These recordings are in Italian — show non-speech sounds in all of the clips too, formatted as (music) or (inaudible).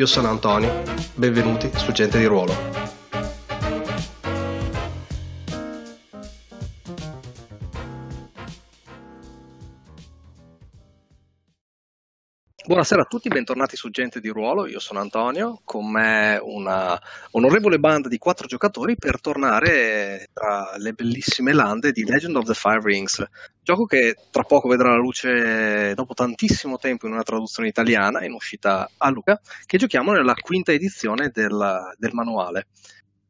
Io sono Antonio, benvenuti su Gente di Ruolo. Buonasera a tutti, bentornati su Gente di Ruolo, io sono Antonio, con me una onorevole banda di quattro giocatori per tornare tra le bellissime lande di Legend of the Five Rings, Gioco che tra poco vedrà la luce dopo tantissimo tempo in una traduzione italiana in uscita a Luca, che giochiamo nella quinta edizione del, del manuale.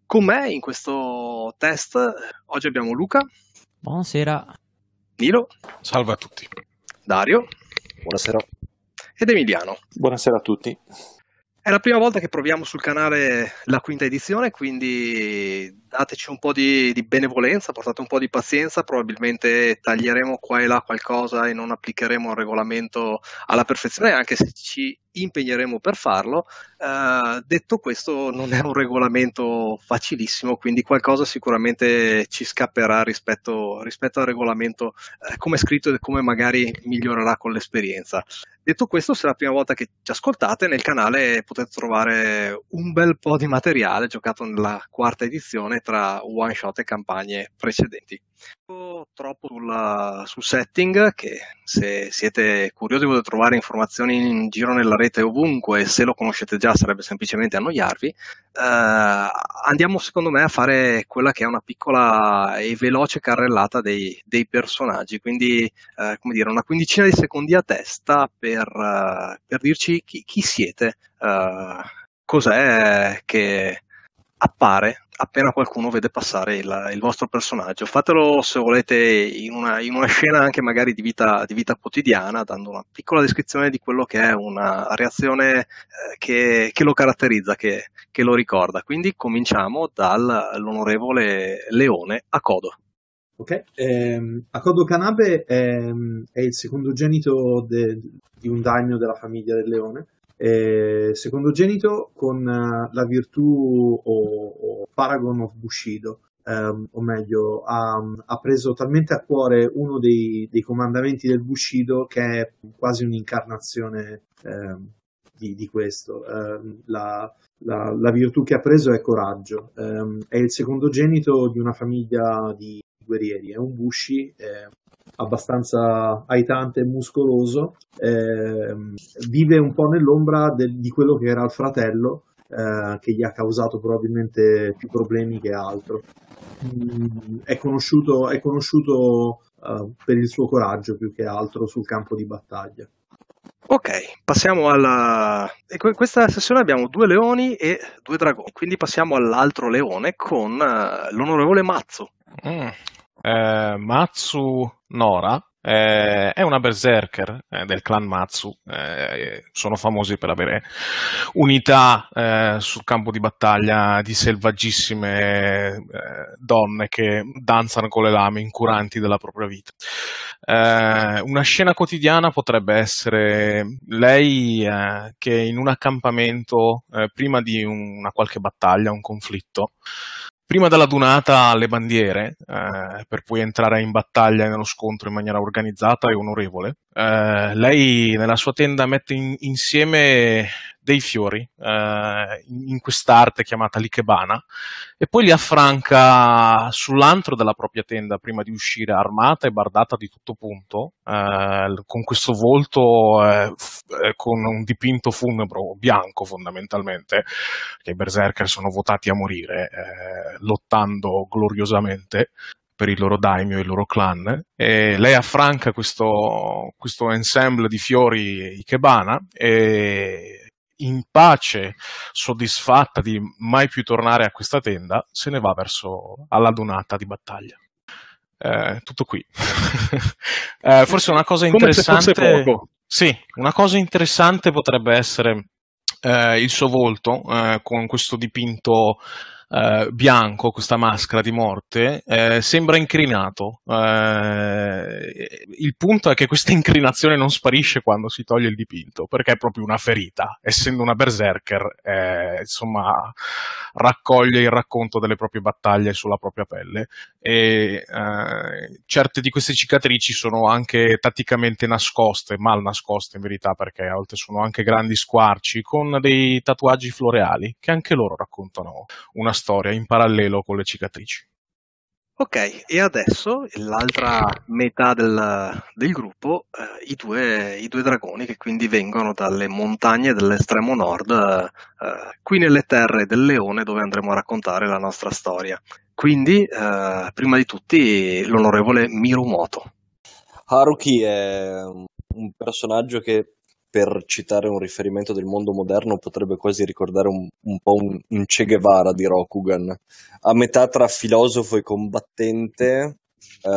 Con me in questo test oggi abbiamo Luca. Buonasera. Nilo. Salve a tutti. Dario. Buonasera. Ed Emiliano. Buonasera a tutti. È la prima volta che proviamo sul canale la quinta edizione, quindi dateci un po' di, di, benevolenza, portate un po' di pazienza, probabilmente taglieremo qua e là qualcosa e non applicheremo il regolamento alla perfezione, anche se ci impegneremo per farlo. Uh, detto questo, non è un regolamento facilissimo, quindi qualcosa sicuramente ci scapperà rispetto, rispetto al regolamento uh, come scritto e come magari migliorerà con l'esperienza. Detto questo, se è la prima volta che ci ascoltate, nel canale potete trovare un bel po' di materiale giocato nella quarta edizione tra one shot e campagne precedenti. Troppo sulla, sul setting che se siete curiosi potete trovare informazioni in giro nella rete ovunque se lo conoscete già sarebbe semplicemente annoiarvi. Uh, andiamo secondo me a fare quella che è una piccola e veloce carrellata dei, dei personaggi. Quindi uh, come dire una quindicina di secondi a testa per, uh, per dirci chi, chi siete cos'è che appare appena qualcuno vede passare il, il, vostro personaggio. Fatelo se volete in una, in una scena anche magari di vita, di vita, quotidiana, dando una piccola descrizione di quello che è una reazione eh, che, che, lo caratterizza, che, che, lo ricorda. Quindi cominciamo dall'onorevole Leone a Codo. Ok, ehm, Akodo Kanabe è, è il secondogenito de, di un daimyo della famiglia del leone eh, secondogenito con uh, la virtù o, o, Paragon of Bushido, um, o meglio, ha, ha, preso talmente a cuore uno dei, dei, comandamenti del Bushido che è quasi un'incarnazione um, di, di, questo. Um, la, la, la, virtù che ha preso è coraggio. è il secondogenito di una famiglia di guerrieri, è un Bushi, eh, abbastanza aitante e muscoloso, eh, vive un po' nell'ombra del, di quello che era il fratello, eh, che gli ha causato probabilmente più problemi che altro. Mm, è conosciuto, è conosciuto uh, per il suo coraggio più che altro sul campo di battaglia. Ok, passiamo alla... In questa sessione abbiamo due leoni e due dragoni, quindi passiamo all'altro leone con uh, l'onorevole Mazzo. Mm, eh, Matsu Nora eh, è una berserker eh, del clan Matsu, eh, sono famosi per avere unità eh, sul campo di battaglia di selvaggissime eh, donne che danzano con le lame incuranti della propria vita. Eh, una scena quotidiana potrebbe essere lei che in un accampamento, prima di una qualche battaglia, un conflitto, prima della dunata alle bandiere, eh, per poi entrare in battaglia e nello scontro in maniera organizzata e onorevole. Eh, lei nella sua tenda mette in, insieme dei fiori eh, in quest'arte chiamata l'ikebana e poi li affranca sull'antro della propria tenda prima di uscire armata e bardata di tutto punto eh, con questo volto eh, f- eh, con un dipinto funebro bianco fondamentalmente che i berserker sono votati a morire eh, lottando gloriosamente per il loro daimyo e il loro clan. E lei affranca questo, questo ensemble di fiori ikebana e in pace, soddisfatta di mai più tornare a questa tenda, se ne va verso alla donata di battaglia. Eh, tutto qui. (laughs) eh, forse una cosa interessante. Sì, una cosa interessante potrebbe essere eh, il suo volto eh, con questo dipinto eh, bianco, questa maschera di morte, eh, sembra incrinato. Eh, il punto è che questa (laughs) incrinazione non sparisce quando si toglie il dipinto, perché è proprio una ferita. Essendo una berserker, eh, insomma, raccoglie il racconto delle proprie battaglie sulla propria pelle. E eh, certe di queste cicatrici sono anche tatticamente nascoste, mal nascoste in verità, perché a volte sono anche grandi squarci con dei tatuaggi floreali che anche loro raccontano una storia in parallelo con le cicatrici. Ok, e adesso l'altra metà del, del gruppo, eh, i, due, i, due, dragoni che quindi vengono dalle montagne dell'estremo nord, eh, qui nelle terre del leone dove andremo a raccontare la nostra storia. Quindi, eh, prima di tutti, l'onorevole Mirumoto. Haruki è un personaggio che per citare un riferimento del mondo moderno, potrebbe quasi ricordare un, un po' un, un, Che Guevara di Rokugan. A metà tra filosofo e combattente, eh,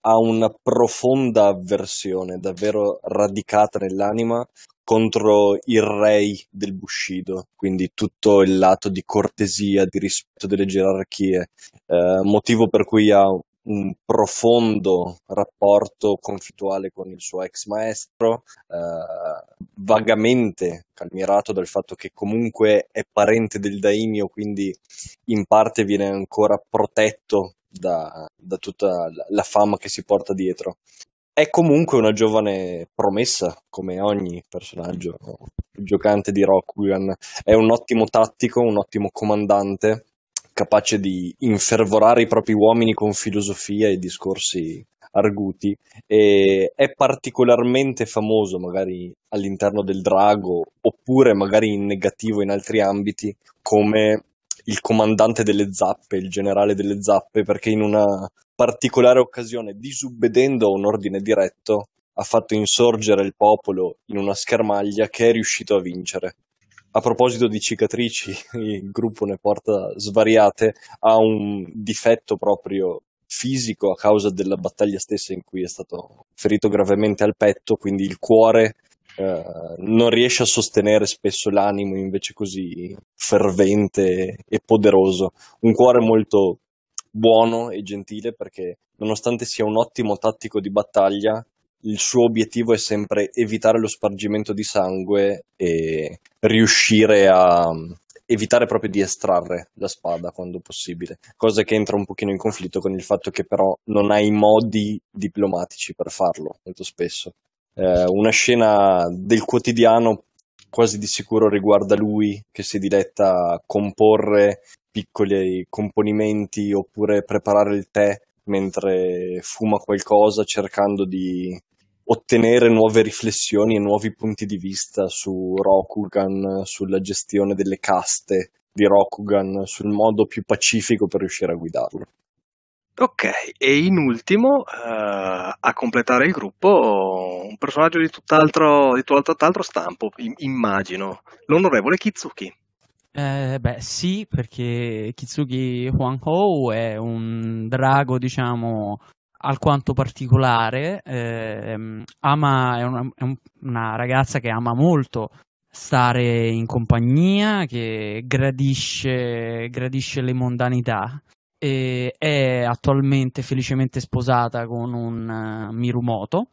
ha una profonda avversione, davvero radicata nell'anima, contro il rei del Bushido, quindi tutto il lato di cortesia, di rispetto delle gerarchie, eh, motivo per cui ha un profondo rapporto conflittuale con il suo ex maestro, eh, vagamente calmirato dal fatto che comunque è parente del daimio, quindi in parte viene ancora protetto da, da tutta la fama che si porta dietro. È comunque una giovane promessa, come ogni personaggio giocante di Rokugan. È un ottimo tattico, un ottimo comandante, capace di infervorare i propri uomini con filosofia e discorsi arguti. E è particolarmente famoso magari all'interno del drago oppure magari in negativo in altri ambiti come il comandante delle zappe, il generale delle zappe, perché in una particolare occasione, disubbedendo a un ordine diretto, ha fatto insorgere il popolo in una schermaglia che è riuscito a vincere a proposito di cicatrici, (laughs) il gruppo ne porta svariate, ha un difetto proprio fisico a causa della battaglia stessa in cui è stato ferito gravemente al petto, quindi il cuore eh, non riesce a sostenere spesso l'animo invece così fervente e poderoso. Un cuore molto buono e gentile perché nonostante sia un ottimo tattico di battaglia, il suo obiettivo è sempre evitare lo spargimento di sangue e riuscire a evitare proprio di estrarre la spada quando possibile, cosa che entra un pochino in conflitto con il fatto che però non ha i modi diplomatici per farlo molto spesso. Eh, una scena del quotidiano quasi di sicuro riguarda lui che si diletta a comporre piccoli componimenti oppure preparare il tè mentre fuma qualcosa cercando di ottenere nuove riflessioni e nuovi punti di vista su Rokugan, sulla gestione delle caste di Rokugan, sul modo più pacifico per riuscire a guidarlo. Ok, e in ultimo, uh, a completare il gruppo, un personaggio di tutt'altro, di tutt'altro stampo, immagino, l'onorevole Kitsuki. Eh, beh, sì, perché Kitsuki Huang-ho è un drago, diciamo, alquanto particolare. Eh, ama, è, una, è un, una ragazza che ama molto stare in compagnia, che gradisce, gradisce le mondanità e è attualmente felicemente sposata con un uh, Mirumoto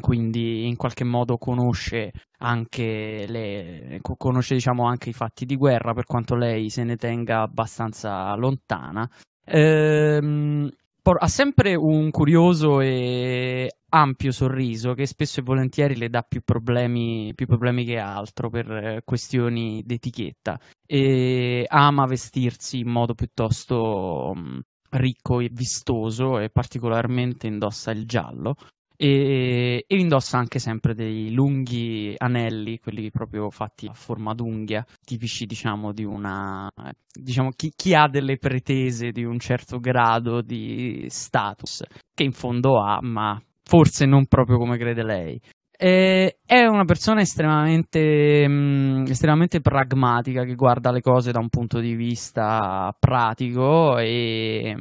quindi in qualche modo conosce anche, le, conosce, diciamo, anche i fatti di guerra per quanto lei se ne tenga abbastanza lontana. Ehm, ha sempre un curioso e ampio sorriso che spesso e volentieri le dà più problemi, più problemi che altro per questioni d'etichetta e ama vestirsi in modo piuttosto ricco e vistoso e particolarmente indossa il giallo e, e, indossa anche sempre dei lunghi anelli, quelli proprio fatti a forma d'unghia, tipici diciamo di una... diciamo chi, chi ha delle pretese di un certo grado di status, che in fondo ha, ma forse non proprio come crede lei. E, è una persona estremamente, mh, mm, estremamente pragmatica che guarda le cose da un punto di vista pratico e,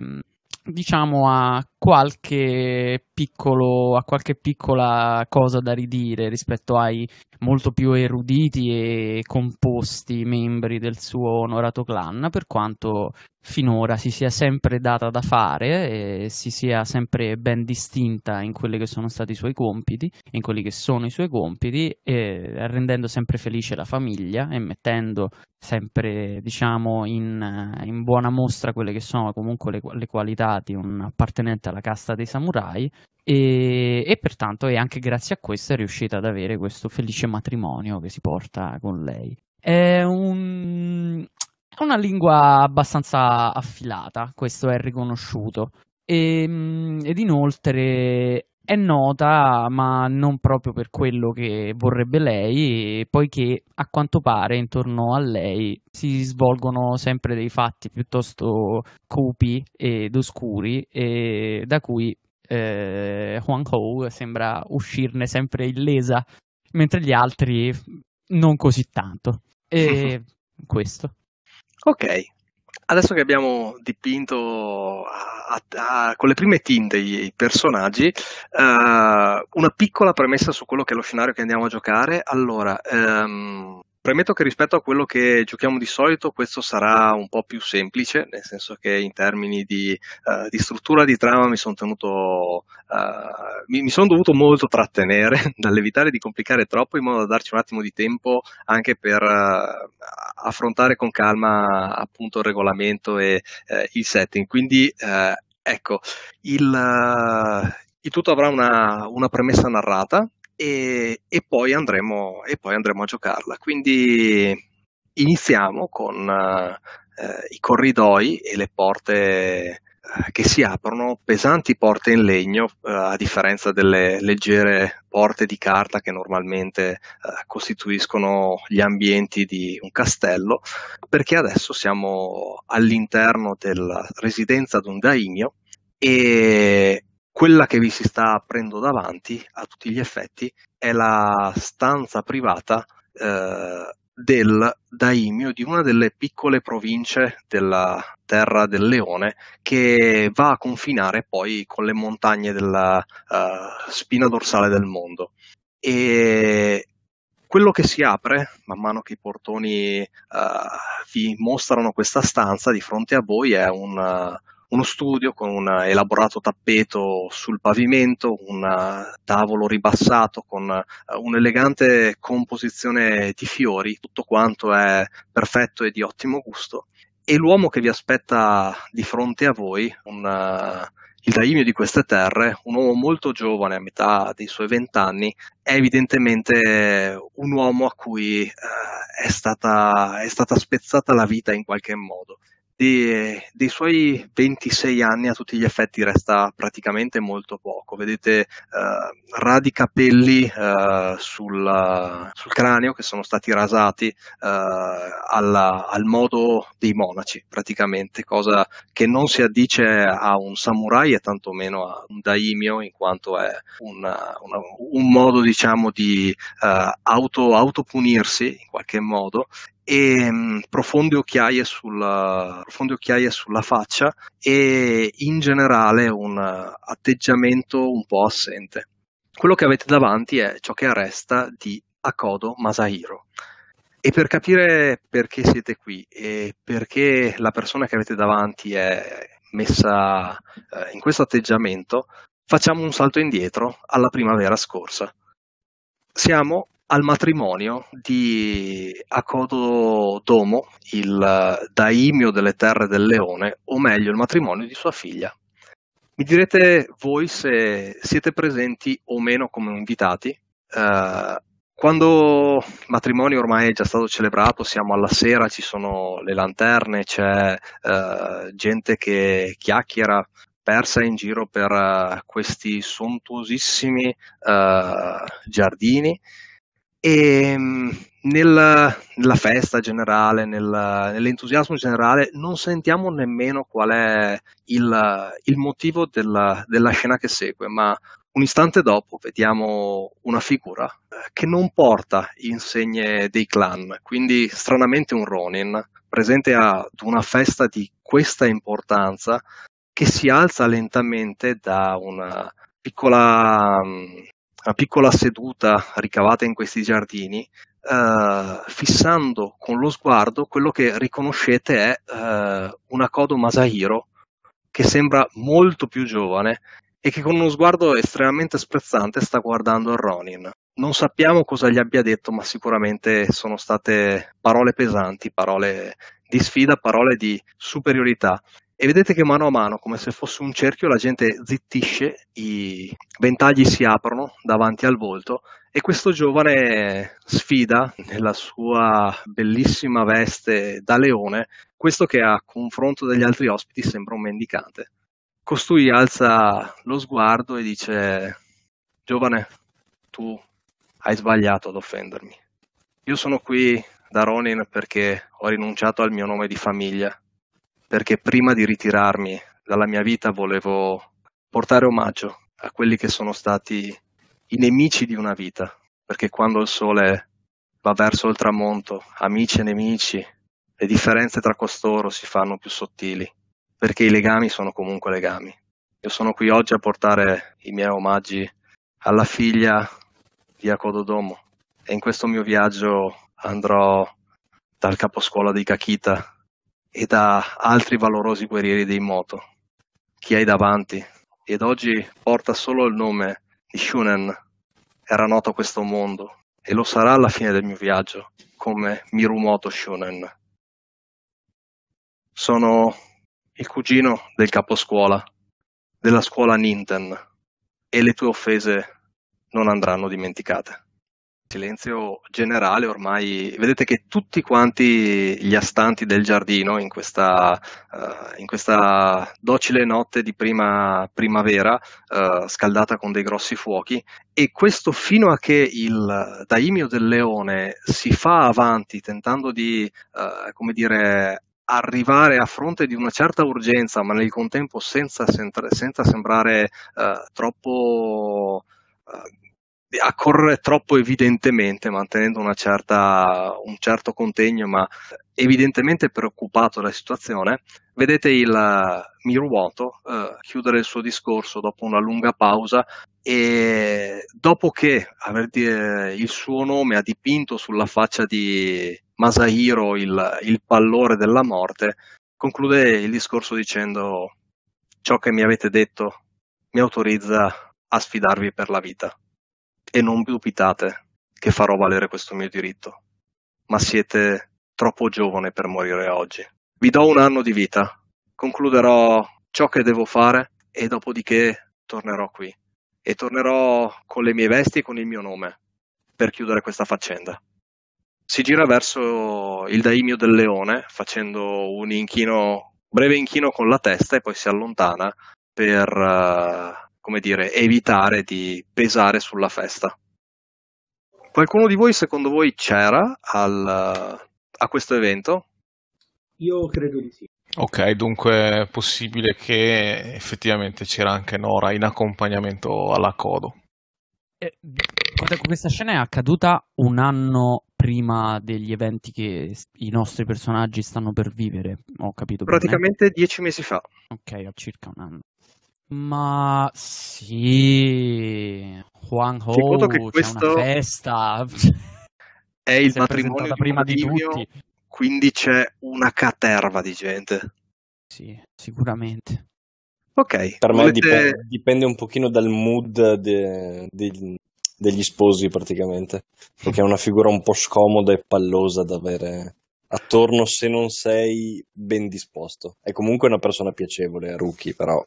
diciamo a qualche piccolo a qualche piccola cosa da ridire rispetto ai molto più eruditi e composti membri del suo onorato clan per quanto finora si sia sempre data da fare e si sia sempre ben distinta in quelli che sono stati i suoi compiti in quelli che sono i suoi compiti rendendo sempre felice la famiglia e mettendo sempre diciamo in, in buona mostra quelle che sono comunque le, le qualità di un appartenente alla casta dei samurai e, e, pertanto è anche grazie a questo è riuscita ad avere questo felice matrimonio che si porta con lei. È, un, una lingua abbastanza affilata, questo è riconosciuto. E, ehm, ed inoltre è nota, ma non proprio per quello che vorrebbe lei, poiché a quanto pare intorno a lei si svolgono sempre dei fatti piuttosto cupi ed oscuri, e da cui eh, Huang Ho sembra uscirne sempre illesa, mentre gli altri non così tanto. E (laughs) questo. Ok, adesso che abbiamo dipinto a, a, con le prime tinte i, i personaggi, uh, una piccola premessa su quello che è lo scenario che andiamo a giocare. Allora, um, Premetto che rispetto a quello che giochiamo di solito, questo sarà un po' più semplice, nel senso che in termini di, uh, di struttura di trama mi sono tenuto, uh, mi, mi sono dovuto molto trattenere (laughs) dall'evitare di complicare troppo in modo da darci un attimo di tempo anche per uh, affrontare con calma appunto il regolamento e il setting. Quindi ecco, il, il tutto avrà una, una premessa narrata e, e, poi andremo, e, poi andremo, a giocarla. Quindi iniziamo con eh, i corridoi e le porte eh, che si aprono, pesanti porte in legno, eh, a differenza delle leggere porte di carta che normalmente eh, costituiscono gli ambienti di un castello, perché adesso siamo all'interno della residenza di un daimio e quella che vi si sta aprendo davanti a tutti gli effetti è la stanza privata eh, del daimio di una delle piccole province della terra del leone che va a confinare poi con le montagne della uh, spina dorsale del mondo. E quello che si apre man mano che i portoni uh, vi mostrano questa stanza di fronte a voi è un, uh, uno studio con un elaborato tappeto sul pavimento, un tavolo ribassato con eh, un'elegante composizione di fiori, tutto quanto è perfetto e di ottimo gusto. E l'uomo che vi aspetta di fronte a voi, un, uh, il daimio di queste terre, un uomo molto giovane, a metà dei suoi vent'anni, è evidentemente un uomo a cui uh, è, stata, è stata spezzata la vita in qualche modo dei, dei, suoi 26 anni a tutti gli effetti resta praticamente molto poco. Vedete eh, radi capelli eh, sul, sul, cranio che sono stati rasati eh, alla, al modo dei monaci, praticamente, cosa che non si addice a un samurai e tantomeno a un daimio, in quanto è una, una, un modo, diciamo, di uh, auto, autopunirsi in qualche modo e mm, profonde, occhiaie sulla, profonde occhiaie sulla faccia e in generale un atteggiamento un po' assente. Quello che avete davanti è ciò che resta di Akodo Masahiro. E per capire perché siete qui e perché la persona che avete davanti è messa eh, in questo atteggiamento, facciamo un salto indietro alla primavera scorsa. Siamo al matrimonio di Akodo Domo, il daimio delle terre del leone, o meglio il matrimonio di sua figlia. Mi direte voi se siete presenti o meno come invitati. Uh, quando il matrimonio ormai è già stato celebrato, siamo alla sera, ci sono le lanterne, c'è uh, gente che chiacchiera, persa in giro per uh, questi sontuosissimi giardini e ehm, nella, nella festa generale, nella, nell'entusiasmo generale, non sentiamo nemmeno qual è il, il motivo della, della, scena che segue, ma un istante dopo vediamo una figura eh, che non porta insegne dei clan, quindi stranamente un Ronin, presente ad una festa di questa importanza che si alza lentamente da una piccola, una piccola seduta ricavata in questi giardini, eh, fissando con lo sguardo quello che riconoscete è eh, una Kodo Masahiro che sembra molto più giovane e che con uno sguardo estremamente sprezzante sta guardando Ronin. Non sappiamo cosa gli abbia detto, ma sicuramente sono state parole pesanti, parole di sfida, parole di superiorità. E vedete che mano a mano, come se fosse un cerchio, la gente zittisce, i ventagli si aprono davanti al volto e questo giovane sfida nella sua bellissima veste da leone, questo che a confronto degli altri ospiti sembra un mendicante. Costui alza lo sguardo e dice: Giovane, tu hai sbagliato ad offendermi. Io sono qui da Ronin perché ho rinunciato al mio nome di famiglia perché prima di ritirarmi dalla mia vita volevo portare omaggio a quelli che sono stati i nemici di una vita, perché quando il sole va verso il tramonto, amici e nemici, le differenze tra costoro si fanno più sottili, perché i legami sono comunque legami. Io sono qui oggi a portare i miei omaggi alla figlia di Akododomo e in questo mio viaggio andrò dal caposcuola di Kakita e da altri valorosi guerrieri dei moto. Chi hai davanti ed oggi porta solo il nome di Shunen, era noto a questo mondo e lo sarà alla fine del mio viaggio come Mirumoto Shunen. Sono il cugino del caposcuola, della scuola Ninten e le tue offese non andranno dimenticate silenzio generale ormai vedete che tutti quanti gli astanti del giardino in questa, uh, in questa docile notte di prima primavera uh, scaldata con dei grossi fuochi e questo fino a che il daimio del leone si fa avanti tentando di uh, come dire arrivare a fronte di una certa urgenza ma nel contempo senza, senza sembrare troppo a correre troppo evidentemente, mantenendo certa, un certo contegno, ma evidentemente preoccupato dalla situazione, vedete il Mirumoto eh, chiudere il suo discorso dopo una lunga pausa e dopo che aver, eh, il suo nome ha dipinto sulla faccia di Masahiro il, il pallore della morte, conclude il discorso dicendo ciò che mi avete detto mi autorizza a sfidarvi per la vita e non dubitate che farò valere questo mio diritto, ma siete troppo giovane per morire oggi. Vi do un anno di vita, concluderò ciò che devo fare e dopodiché tornerò qui. E tornerò con le mie vesti e con il mio nome per chiudere questa faccenda. Si gira verso il daimio del leone facendo un inchino, breve inchino con la testa e poi si allontana per uh, come dire, evitare di pesare sulla festa. Qualcuno di voi, secondo voi, c'era al, a questo evento? Io credo di sì. Ok, dunque è possibile che effettivamente c'era anche Nora in accompagnamento alla Codo. Eh, questa scena è accaduta un anno prima degli eventi che i nostri personaggi stanno per vivere, ho capito Praticamente bene? dieci mesi fa. Ok, circa un anno. Ma sì, Juan Ho, questo una festa. È il matrimonio prima di tutti. Quindi c'è una caterva di gente. Sì, sicuramente. Ok. Per volete... me dipende, dipende, un pochino dal mood de, de, degli sposi praticamente. Perché è una figura un po' scomoda e pallosa da avere attorno se non sei ben disposto. È comunque una persona piacevole, Rookie, però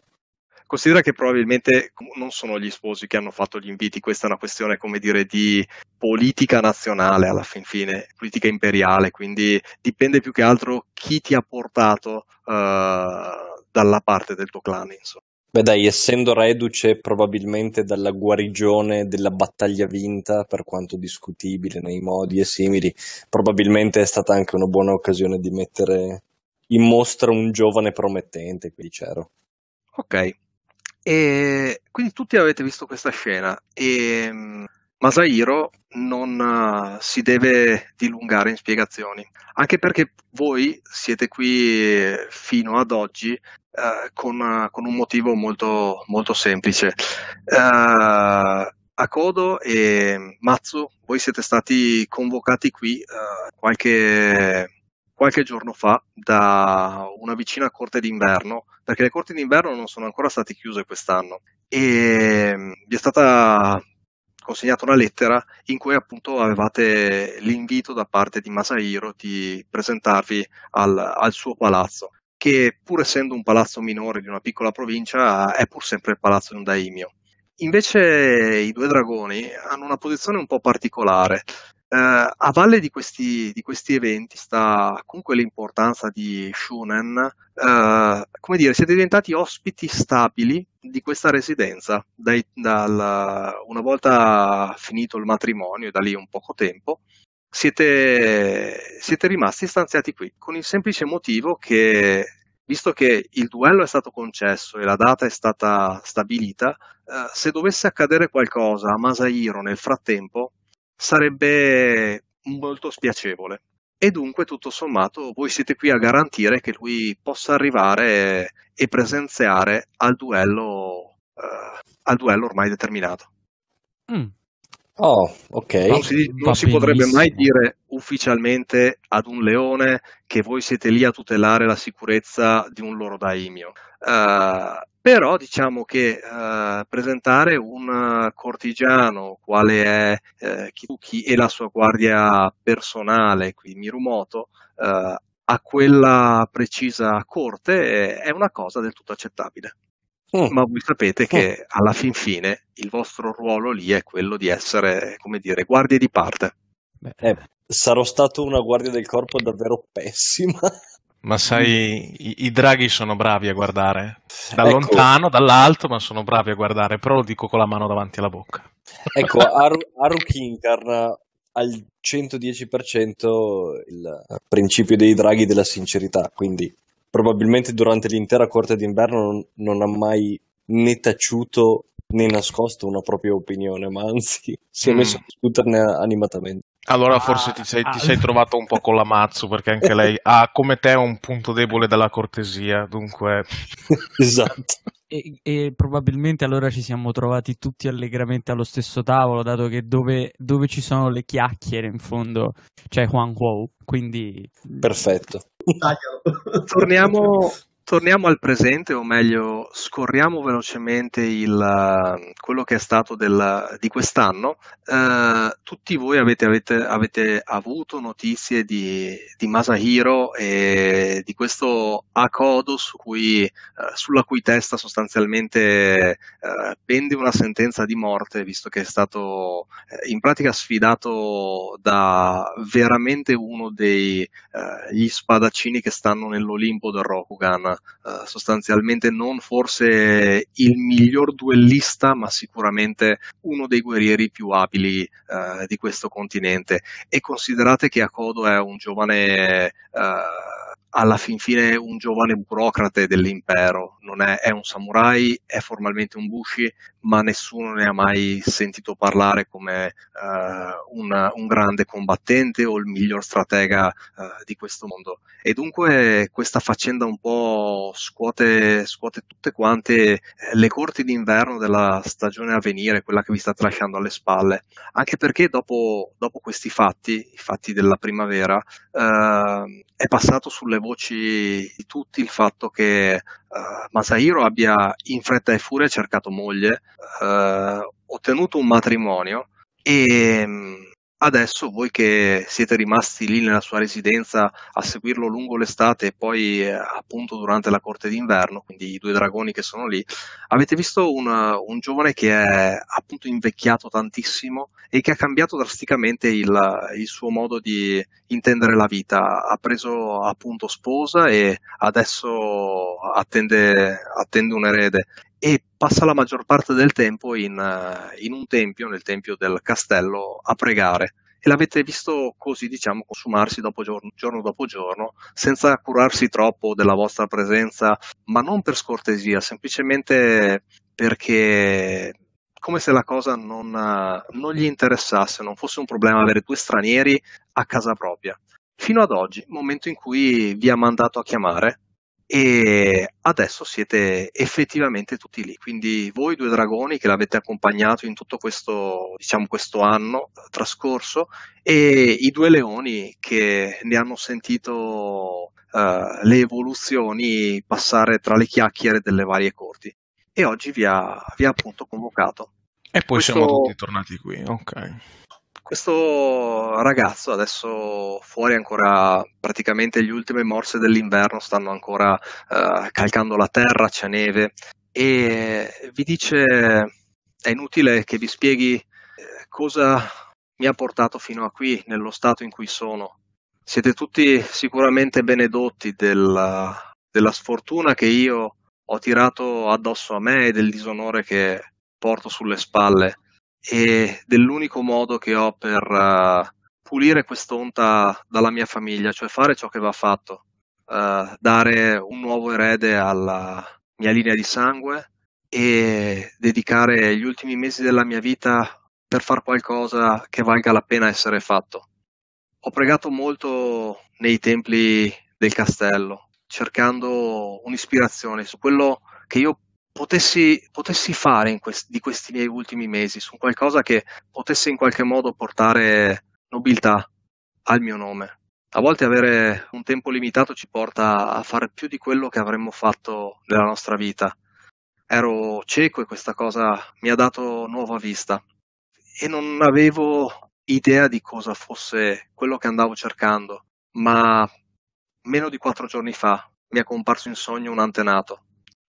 Considera che probabilmente non sono gli sposi che hanno fatto gli inviti, questa è una questione, come dire, di politica nazionale alla fin fine, politica imperiale, quindi dipende più che altro chi ti ha portato uh, dalla parte del tuo clan, insomma. Beh dai, essendo reduce probabilmente dalla guarigione della battaglia vinta, per quanto discutibile nei modi e simili, probabilmente è stata anche una buona occasione di mettere in mostra un giovane promettente, qui c'ero. Ok, e quindi tutti avete visto questa scena e mm, Masahiro non uh, si deve dilungare in spiegazioni, anche perché voi siete qui fino ad oggi uh, con, uh, con, un motivo molto, molto semplice. Akodo e Matsu, voi siete stati convocati qui qualche, qualche giorno fa da una vicina corte d'inverno, perché le corti d'inverno non sono ancora state chiuse quest'anno e mm, vi è stata consegnata una lettera in cui appunto avevate l'invito da parte di Masahiro di presentarvi al, al suo palazzo, che pur essendo un palazzo minore di una piccola provincia è pur sempre il palazzo di un daimio. Invece i due dragoni hanno una posizione un po' particolare. Eh, a valle di questi, di questi, eventi sta comunque l'importanza di Shunen. Eh, come dire, siete diventati ospiti stabili di questa residenza dai, dal, una volta finito il matrimonio da lì un poco tempo. Siete, siete rimasti stanziati qui con il semplice motivo che visto che il duello è stato concesso e la data è stata stabilita, eh, se dovesse accadere qualcosa a Masahiro nel frattempo, sarebbe molto spiacevole. E dunque, tutto sommato, voi siete qui a garantire che lui possa arrivare e presenziare al duello, eh, al duello ormai determinato. Mm. Oh, ok. Non si, non si potrebbe mai dire ufficialmente ad un leone che voi siete lì a tutelare la sicurezza di un loro daimio. Uh, però diciamo che uh, presentare un cortigiano quale è uh, Kiruki e la sua guardia personale, qui Mirumoto, uh, a quella precisa corte è una cosa del tutto accettabile. Mm. Ma voi sapete che mm. alla fin fine il vostro ruolo lì è quello di essere, come dire, guardie di parte. Eh, sarò stato una guardia del corpo davvero pessima. Ma sai, i, i, draghi sono bravi a guardare. Da ecco. lontano, dall'alto, ma sono bravi a guardare. Però lo dico con la mano davanti alla bocca. Ecco, Haru incarna al 110% il principio dei draghi della sincerità. Quindi probabilmente durante l'intera corte d'inverno non, non ha mai né taciuto né nascosto una propria opinione, ma anzi si è mm. messo a discuterne animatamente. Allora forse ti sei, ti sei, trovato un po' con la Mazzu perché anche lei (laughs) ha come te un punto debole della cortesia, dunque... (laughs) esatto. E, e, probabilmente allora ci siamo trovati tutti allegramente allo stesso tavolo, dato che dove, dove ci sono le chiacchiere in fondo c'è Juan Huo, quindi... Perfetto. Torniamo, Torniamo al presente, o meglio, scorriamo velocemente il, quello che è stato del, di quest'anno. Uh, tutti voi avete, avete, avete avuto notizie di, di, Masahiro e di questo Akodo su cui, uh, sulla cui testa sostanzialmente uh, pende una sentenza di morte, visto che è stato in pratica sfidato da veramente uno degli spadaccini che stanno nell'Olimpo del Rokugan uh, sostanzialmente non forse il miglior duellista, ma sicuramente uno dei guerrieri più abili uh, di questo continente. E considerate che Akodo è un giovane uh, alla fin fine un giovane burocrate dell'impero, non è, è, un samurai, è formalmente un bushi, ma nessuno ne ha mai sentito parlare come uh, un, un, grande combattente o il miglior stratega uh, di questo mondo. E dunque questa faccenda un po' scuote, scuote tutte quante eh, le corti d'inverno della stagione a venire, quella che vi state lasciando alle spalle, anche perché dopo, dopo questi fatti, i fatti della primavera, uh, è passato sulle voci di tutti il fatto che uh, Masahiro abbia in fretta e furia cercato moglie, uh, ottenuto un matrimonio e Adesso voi che siete rimasti lì nella sua residenza a seguirlo lungo l'estate e poi eh, appunto durante la corte d'inverno, quindi i due dragoni che sono lì, avete visto un, un giovane che è appunto invecchiato tantissimo e che ha cambiato drasticamente il, il suo modo di intendere la vita. Ha preso appunto sposa e adesso attende, attende un erede e passa la maggior parte del tempo in, in, un tempio, nel tempio del castello, a pregare. E l'avete visto così, diciamo, consumarsi dopo giorno, giorno dopo giorno, senza curarsi troppo della vostra presenza, ma non per scortesia, semplicemente perché come se la cosa non, non gli interessasse, non fosse un problema avere due stranieri a casa propria. Fino ad oggi, momento in cui vi ha mandato a chiamare e adesso siete effettivamente tutti lì. Quindi voi due dragoni che l'avete accompagnato in tutto questo, diciamo, questo anno trascorso e i due leoni che ne hanno sentito uh, le evoluzioni passare tra le chiacchiere delle varie corti. E oggi vi ha, vi ha appunto convocato. E poi questo... siamo tutti tornati qui, ok. Questo ragazzo adesso fuori ancora praticamente gli ultime morse dell'inverno stanno ancora uh, calcando la terra, c'è neve e vi dice è inutile che vi spieghi eh, cosa mi ha portato fino a qui, nello stato in cui sono. Siete tutti sicuramente benedotti del, della sfortuna che io ho tirato addosso a me e del disonore che porto sulle spalle e dell'unico modo che ho per uh, pulire quest'onta dalla mia famiglia, cioè fare ciò che va fatto, uh, dare un nuovo erede alla mia linea di sangue e dedicare gli ultimi mesi della mia vita per fare qualcosa che valga la pena essere fatto. Ho pregato molto nei templi del castello, cercando un'ispirazione su quello che io potessi, potessi fare quest- di questi miei ultimi mesi, su qualcosa che potesse in qualche modo portare nobiltà al mio nome. A volte avere un tempo limitato ci porta a fare più di quello che avremmo fatto nella nostra vita. Ero cieco e questa cosa mi ha dato nuova vista e non avevo idea di cosa fosse quello che andavo cercando, ma meno di quattro giorni fa mi è comparso in sogno un antenato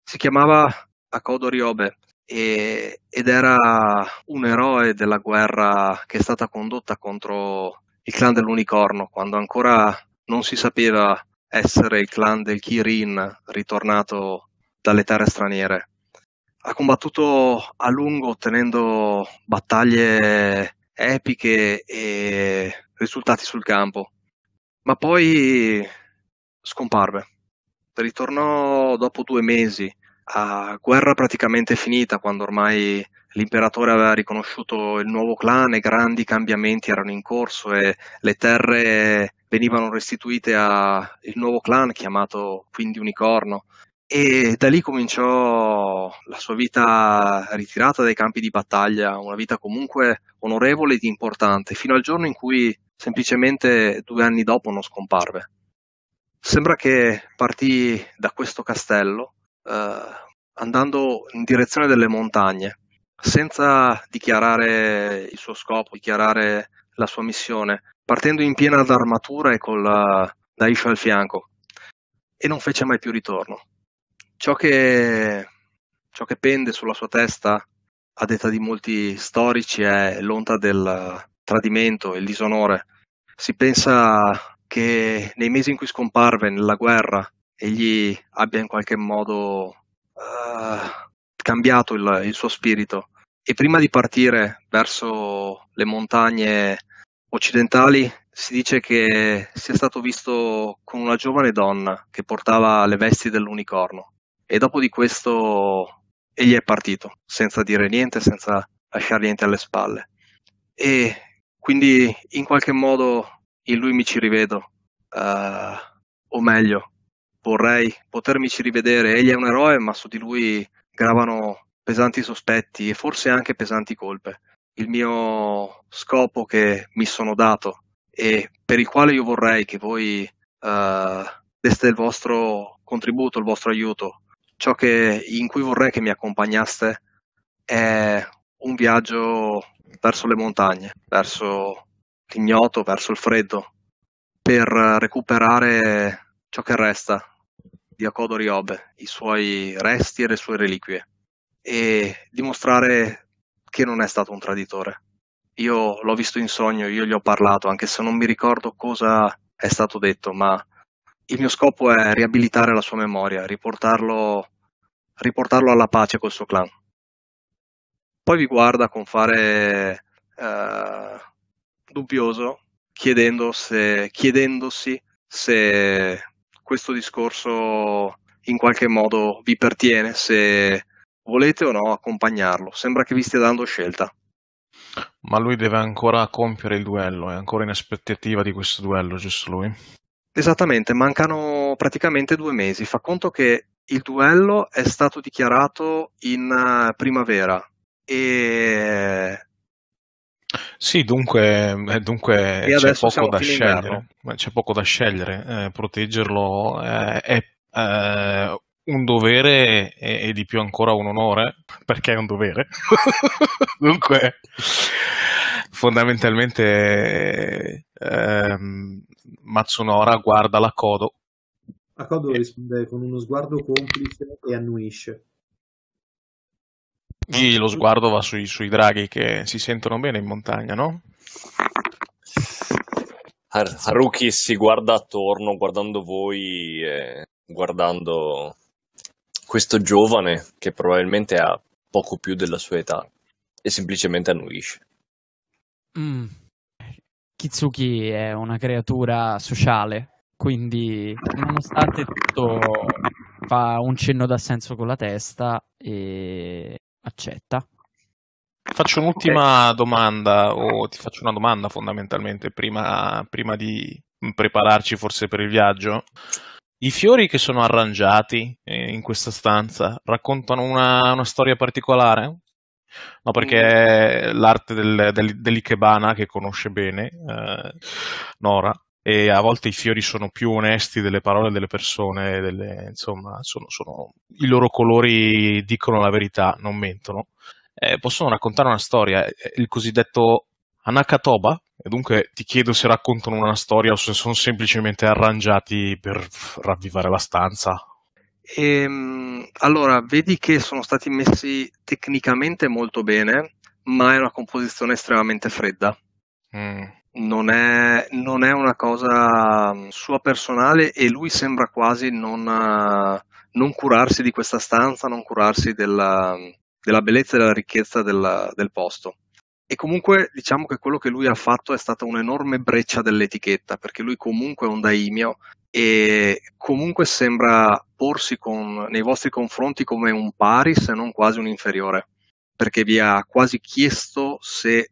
si chiamava Akodo Ryobe e, ed era un eroe della guerra che è stata condotta contro il clan dell'unicorno, quando ancora non si sapeva essere il clan del Kirin ritornato dalle terre straniere. Ha combattuto a lungo ottenendo battaglie epiche e risultati sul campo, ma poi scomparve ritornò dopo due mesi, a guerra praticamente finita, quando ormai l'imperatore aveva riconosciuto il nuovo clan e grandi cambiamenti erano in corso e le terre venivano restituite al nuovo clan chiamato quindi Unicorno. E da lì cominciò la sua vita ritirata dai campi di battaglia, una vita comunque onorevole ed importante, fino al giorno in cui semplicemente due anni dopo non scomparve. Sembra che partì da questo castello eh, andando in direzione delle montagne, senza dichiarare il suo scopo, dichiarare la sua missione, partendo in piena d'armatura e con la Daisha al fianco, e non fece mai più ritorno. Ciò che, ciò che pende sulla sua testa, a detta di molti storici, è l'onta del tradimento, il disonore. Si pensa che nei mesi in cui scomparve nella guerra egli abbia in qualche modo uh, cambiato il, il suo spirito. E prima di partire verso le montagne occidentali si dice che sia stato visto con una giovane donna che portava le vesti dell'unicorno. E dopo di questo egli è partito senza dire niente, senza lasciare niente alle spalle. E quindi in qualche modo in lui mi ci rivedo, uh, o meglio, vorrei potermici rivedere. Egli è un eroe, ma su di lui gravano pesanti sospetti e forse anche pesanti colpe. Il mio scopo che mi sono dato e per il quale io vorrei che voi uh, deste il vostro contributo, il vostro aiuto, ciò che, in cui vorrei che mi accompagnaste è un viaggio verso le montagne, verso l'ignoto verso il freddo per recuperare ciò che resta di Akodo Ryobe, i suoi resti e le sue reliquie e dimostrare che non è stato un traditore. Io l'ho visto in sogno, io gli ho parlato, anche se non mi ricordo cosa è stato detto, ma il mio scopo è riabilitare la sua memoria, riportarlo, riportarlo alla pace col suo clan. Poi vi guarda con fare eh, dubbioso chiedendo se, chiedendosi se questo discorso in qualche modo vi pertiene, se volete o no accompagnarlo. Sembra che vi stia dando scelta. Ma lui deve ancora compiere il duello, è ancora in aspettativa di questo duello, giusto lui? Esattamente, mancano praticamente due mesi. Fa conto che il duello è stato dichiarato in uh, primavera e sì, dunque, eh, dunque c'è poco scegliere. Ma C'è poco da scegliere. eh, proteggerlo eh, è eh, un dovere e, e di più ancora un onore, perché è un dovere. (laughs) Dunque, fondamentalmente, ehm, Matsunora guarda la Kodo Akodo risponde con uno sguardo complice e annuisce. Lì lo sguardo va sui, sui draghi che si sentono bene in montagna, no? Har- Haruki si guarda attorno, guardando voi e guardando questo giovane che probabilmente ha poco più della sua età e semplicemente annuisce. Mm. Kitsuki è una creatura sociale, quindi nonostante tutto fa un cenno d'assenso con la testa e accetta. Faccio un'ultima domanda, o ti faccio una domanda fondamentalmente, prima, prima di prepararci forse per il viaggio. I fiori che sono arrangiati eh, in questa stanza raccontano una, una storia particolare? No, perché l'arte del, del- dell'ikebana, che conosce bene, eh, Nora, e a volte i fiori sono più onesti delle parole delle persone, delle- insomma, sono- sono- i loro colori dicono la verità, non mentono eh, possono raccontare una storia, eh, il cosiddetto Anakatoba, e dunque ti chiedo se raccontano una storia o se sono semplicemente arrangiati per ravvivare la stanza. Ehm, allora, vedi che sono stati messi tecnicamente molto bene, ma è una composizione estremamente fredda. Mm. Non è, non è una cosa mm, sua personale e lui sembra quasi non, eh, non curarsi di questa stanza, non curarsi della, della bellezza e della ricchezza del, del posto. E comunque diciamo che quello che lui ha fatto è stata un'enorme breccia dell'etichetta, perché lui comunque è un daimio e comunque sembra porsi con- nei vostri confronti come un pari, se non quasi un inferiore, perché vi ha quasi chiesto se eh,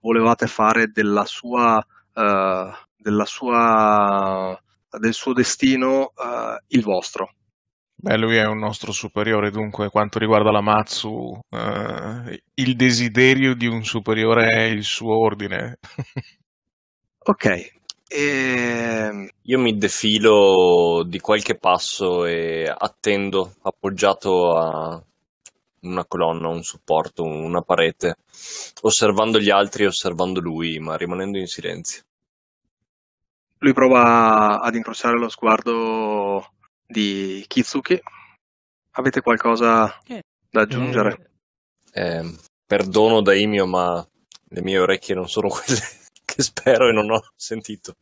volevate fare della sua, eh, della sua, del suo destino eh, il vostro. Beh, lui è un nostro superiore, dunque, quanto riguarda la Matsu, il desiderio di un superiore è il suo ordine. (laughs) Ok, ehm, Io mi defilo di qualche passo e attendo, appoggiato a una colonna, un supporto, una parete, osservando gli altri e osservando lui, ma rimanendo in silenzio. lui prova ad incrociare lo sguardo di Kitsuki. Avete qualcosa da aggiungere? eh, Eh, perdono Daimio, ma le mie orecchie non sono (laughs) quelle che spero e non ho sentito.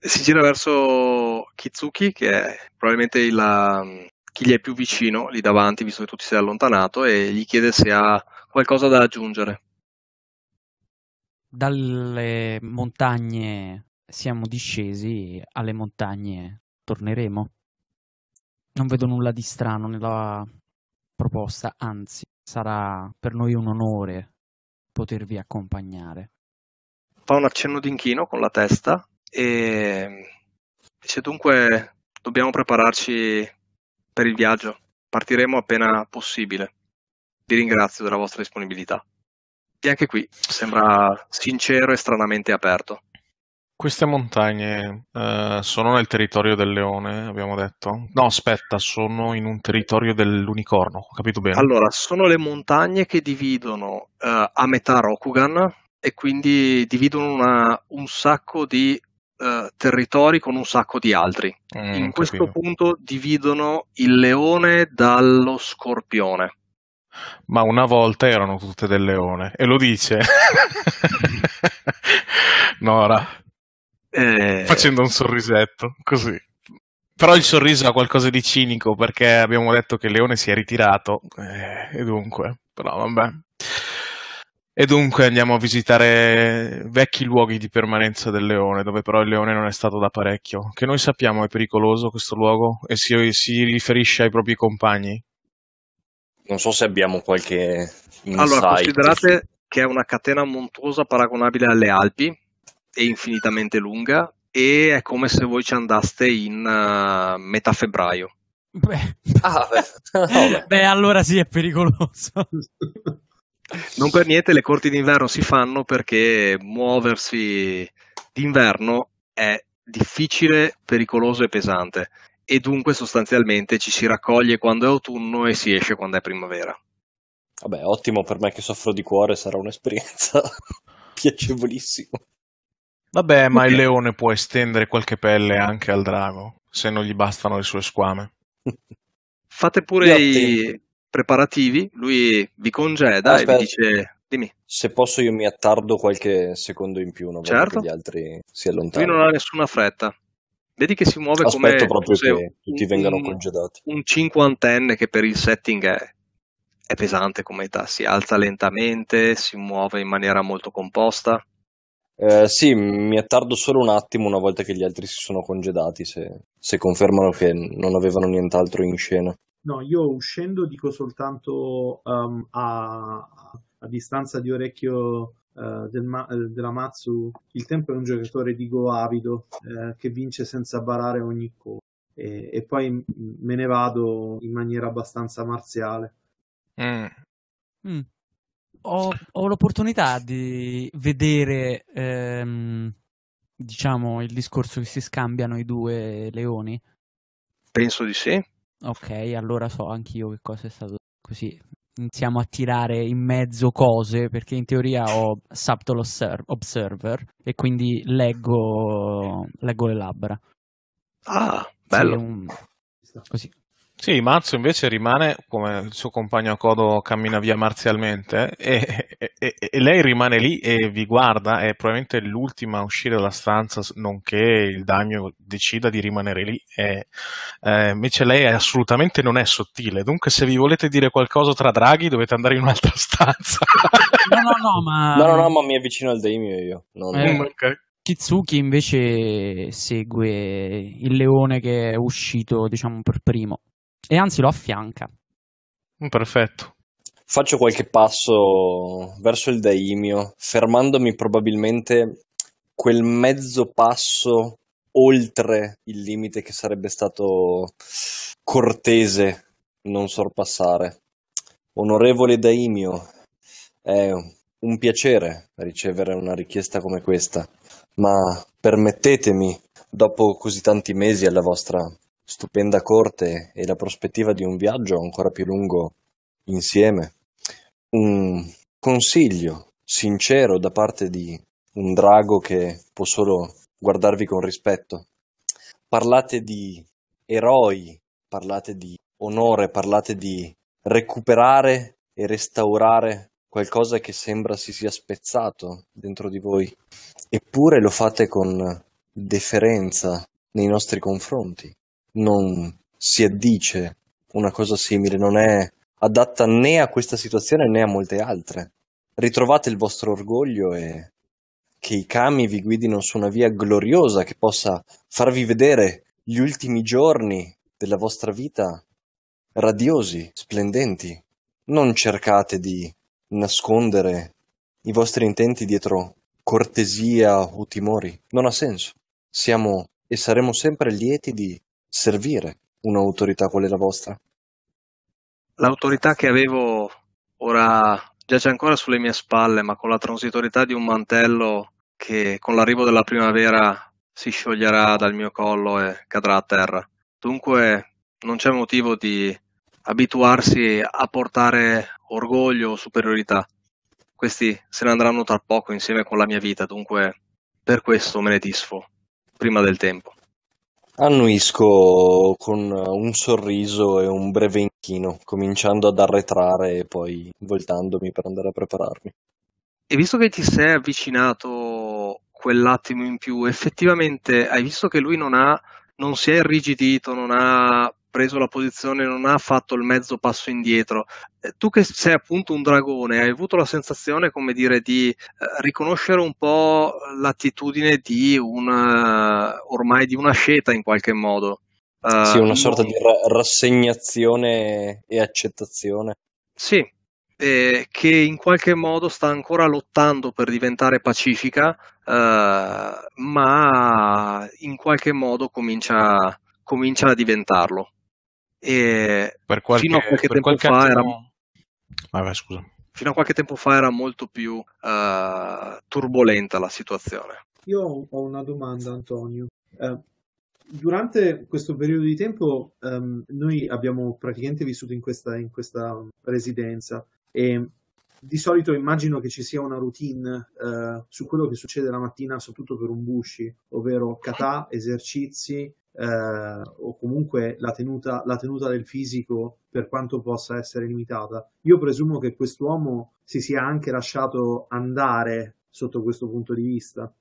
Si gira verso Kitsuki, che è probabilmente il, chi gli è più vicino lì davanti, visto che tu ti sei allontanato, e gli chiede se ha qualcosa da aggiungere. dalle montagne siamo discesi, alle montagne torneremo. Non vedo nulla di strano nella proposta, anzi, sarà per noi un onore potervi accompagnare. Fa un accenno d'inchino con la testa e dice dunque dobbiamo prepararci per il viaggio. Partiremo appena possibile. Vi ringrazio della vostra disponibilità. E anche qui sembra sincero e stranamente aperto. Queste montagne eh, sono nel territorio del leone, abbiamo detto? No, aspetta, sono in un territorio dell'unicorno, ho capito bene? Allora, sono le montagne che dividono eh, a metà Rokugan e quindi dividono una- un sacco di eh, territori con un sacco di altri. Mm, In questo capito. punto dividono il leone dallo scorpione. Ma una volta erano tutte del leone, e lo dice (laughs) Nora, Eh, facendo un sorrisetto, così. Però il sorriso ha qualcosa di cinico perché abbiamo detto che il leone si è ritirato, eh, e dunque, però vabbè. E dunque andiamo a visitare vecchi luoghi di permanenza del leone, dove però il leone non è stato da parecchio. Che noi sappiamo è pericoloso questo luogo e si, si riferisce ai propri compagni. Non so se abbiamo qualche insight. Allora, considerate che è una catena montuosa paragonabile alle Alpi, è infinitamente lunga e è come se voi ci andaste in uh, metà febbraio. Beh. Ah, beh. (laughs) No, beh, allora sì, è pericoloso. (laughs) Non per niente le corti d'inverno si fanno perché muoversi d'inverno è difficile, pericoloso e pesante e dunque sostanzialmente ci si raccoglie quando è autunno e si esce quando è primavera. Vabbè, ottimo per me che soffro di cuore, sarà un'esperienza (laughs) piacevolissima. Vabbè, ma okay. il leone può estendere qualche pelle anche al drago, se non gli bastano le sue squame. (laughs) Fate pure i preparativi, lui vi congeda Aspetta. e vi dice... Dimmi. Se posso io mi attardo qualche secondo in più, volta certo. che gli altri si allontanano. Lui non ha nessuna fretta. Vedi che si muove Aspetto come proprio che tutti un, vengano congedati. Un cinquantenne che per il setting è, è pesante come età, si alza lentamente, si muove in maniera molto composta. Eh, sì, mi attardo solo un attimo una volta che gli altri si sono congedati, se, se confermano che non avevano nient'altro in scena. No, io uscendo dico soltanto um, a, a, distanza di orecchio uh, del ma- eh, della Matsu, il tempo è un giocatore di Go avido uh, che vince senza barare ogni cosa. E, e, poi me ne vado in maniera abbastanza marziale. Mm. Mm ho, ho l'opportunità di vedere, ehm, diciamo, il discorso che si scambiano i due leoni? Penso di sì. Ok, allora so anch'io che cosa è stato così. Iniziamo a tirare in mezzo cose perché in teoria ho Subtle Observer e quindi leggo, leggo le labbra. Ah, bello. Sì, un... Così. Sì, Mazzo invece rimane, come il suo compagno Akodo cammina via marzialmente, e, e, e, lei rimane lì e vi guarda, è probabilmente l'ultima a uscire dalla stanza, nonché il daimyo decida di rimanere lì. E, eh, invece lei assolutamente non è sottile, dunque se vi volete dire qualcosa tra draghi dovete andare in un'altra (laughs) stanza. no, no, no, ma... No, no, no, ma mi avvicino al daimyo io. Non... Eh, okay. Kitsuki invece segue il leone che è uscito, diciamo, per primo e anzi lo affianca. Perfetto. Faccio qualche passo verso il daimio, fermandomi probabilmente quel mezzo passo oltre il limite che sarebbe stato cortese non sorpassare. Onorevole Daimio, è un piacere ricevere una richiesta come questa, ma permettetemi, dopo così tanti mesi alla vostra stupenda corte e la prospettiva di un viaggio ancora più lungo insieme. Un consiglio sincero da parte di un drago che può solo guardarvi con rispetto. Parlate di eroi, parlate di onore, parlate di recuperare e restaurare qualcosa che sembra si sia spezzato dentro di voi. Eppure lo fate con deferenza nei nostri confronti non si addice una cosa simile, non è adatta né a questa situazione né a molte altre. Ritrovate il vostro orgoglio e che i kami vi guidino su una via gloriosa che possa farvi vedere gli ultimi giorni della vostra vita radiosi, splendenti. Non cercate di nascondere i vostri intenti dietro cortesia o timori. Non ha senso. Siamo e saremo sempre lieti di servire un'autorità quale la vostra? L'autorità che avevo ora giace ancora sulle mie spalle, ma con la transitorietà di un mantello che con l'arrivo della primavera si scioglierà dal mio collo e cadrà a terra. Dunque non c'è motivo di abituarsi a portare orgoglio o superiorità. Questi se ne andranno tra poco insieme con la mia vita, dunque per questo me ne disfo prima del tempo. Annuisco con un sorriso e un breve inchino, cominciando ad arretrare e poi voltandomi per andare a prepararmi. E visto che ti sei avvicinato quell'attimo in più, effettivamente hai visto che lui non ha, non si è irrigidito, non ha preso la posizione, non ha fatto il mezzo passo indietro. Eh, tu che sei appunto un dragone, hai avuto la sensazione, come dire, di eh, riconoscere un po' l'attitudine di una, ormai di una sceta in qualche modo. Sì, una sorta di ra- rassegnazione e accettazione. Sì, eh, che in qualche modo sta ancora lottando per diventare pacifica, eh, ma in qualche modo comincia, comincia a diventarlo. E Per qualche, fino a qualche per tempo qualche fa attimo... era Vabbè, scusa. fino a qualche tempo fa era molto più eh, turbolenta la situazione. Io ho una domanda, Antonio. Eh, durante questo periodo di tempo ehm, noi abbiamo praticamente vissuto in questa, in questa residenza e di solito immagino che ci sia una routine eh, su quello che succede la mattina, soprattutto per un Bushi, ovvero kata, esercizi eh, o comunque la tenuta, la tenuta del fisico per quanto possa essere limitata. Io presumo che quest'uomo si sia anche lasciato andare sotto questo punto di vista.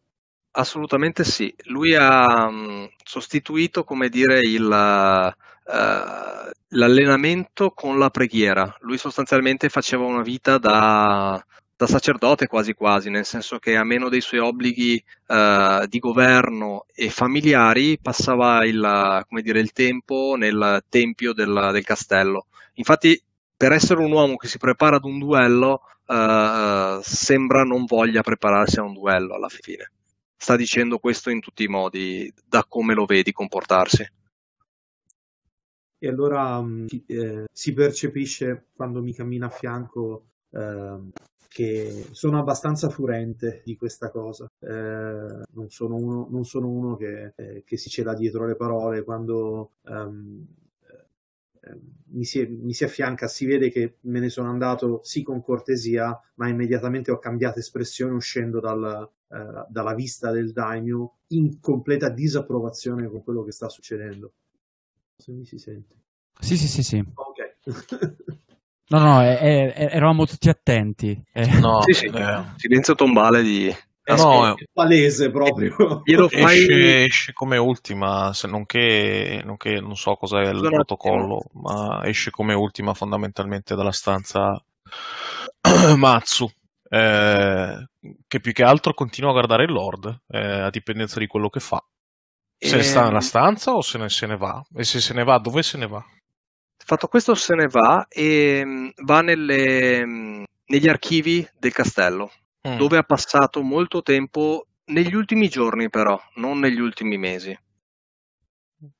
Assolutamente sì, lui ha mh, sostituito, come dire, il, eh, l'allenamento con la preghiera. Lui sostanzialmente faceva una vita da, da sacerdote quasi quasi, nel senso che a meno dei suoi obblighi eh, di governo e familiari passava il, dire, il tempo nel tempio del, del castello. Infatti, per essere un uomo che si prepara ad un duello, eh, sembra non voglia prepararsi a un duello alla fine sta dicendo questo in tutti i modi, da come lo vedi comportarsi. E allora mh, eh, si percepisce quando mi cammina a fianco ehm, che sono abbastanza furente di questa cosa. Eh, non sono uno, non sono uno che, eh, che si cela dietro le parole quando eh, mi, si, mi si affianca, si vede che me ne sono andato sì con cortesia, ma immediatamente ho cambiato espressione uscendo dal, eh, dalla vista del daimyo in completa disapprovazione con quello che sta succedendo. Se mi si sente. Sì, sì, sì, sì. Ok. (laughs) No, no, è- è- è- eravamo tutti attenti. Eh, No, Sì, sì, eh, silenzio tombale di... È no, è palese proprio. Glielo fai... esce, esce come ultima, se non che, non che non so cos'è il un protocollo, ma esce come ultima fondamentalmente dalla stanza (clears throat) Matsu. eh, che più che altro continua a guardare il Lord eh, a dipendenza di quello che fa. Se ne sta nella stanza o se ne, se ne va? E se se ne va, dove se ne va? Fatto questo se ne va e mh, va nelle, mh, negli archivi del castello, Mm. dove ha passato molto tempo negli ultimi giorni però, non negli ultimi mesi.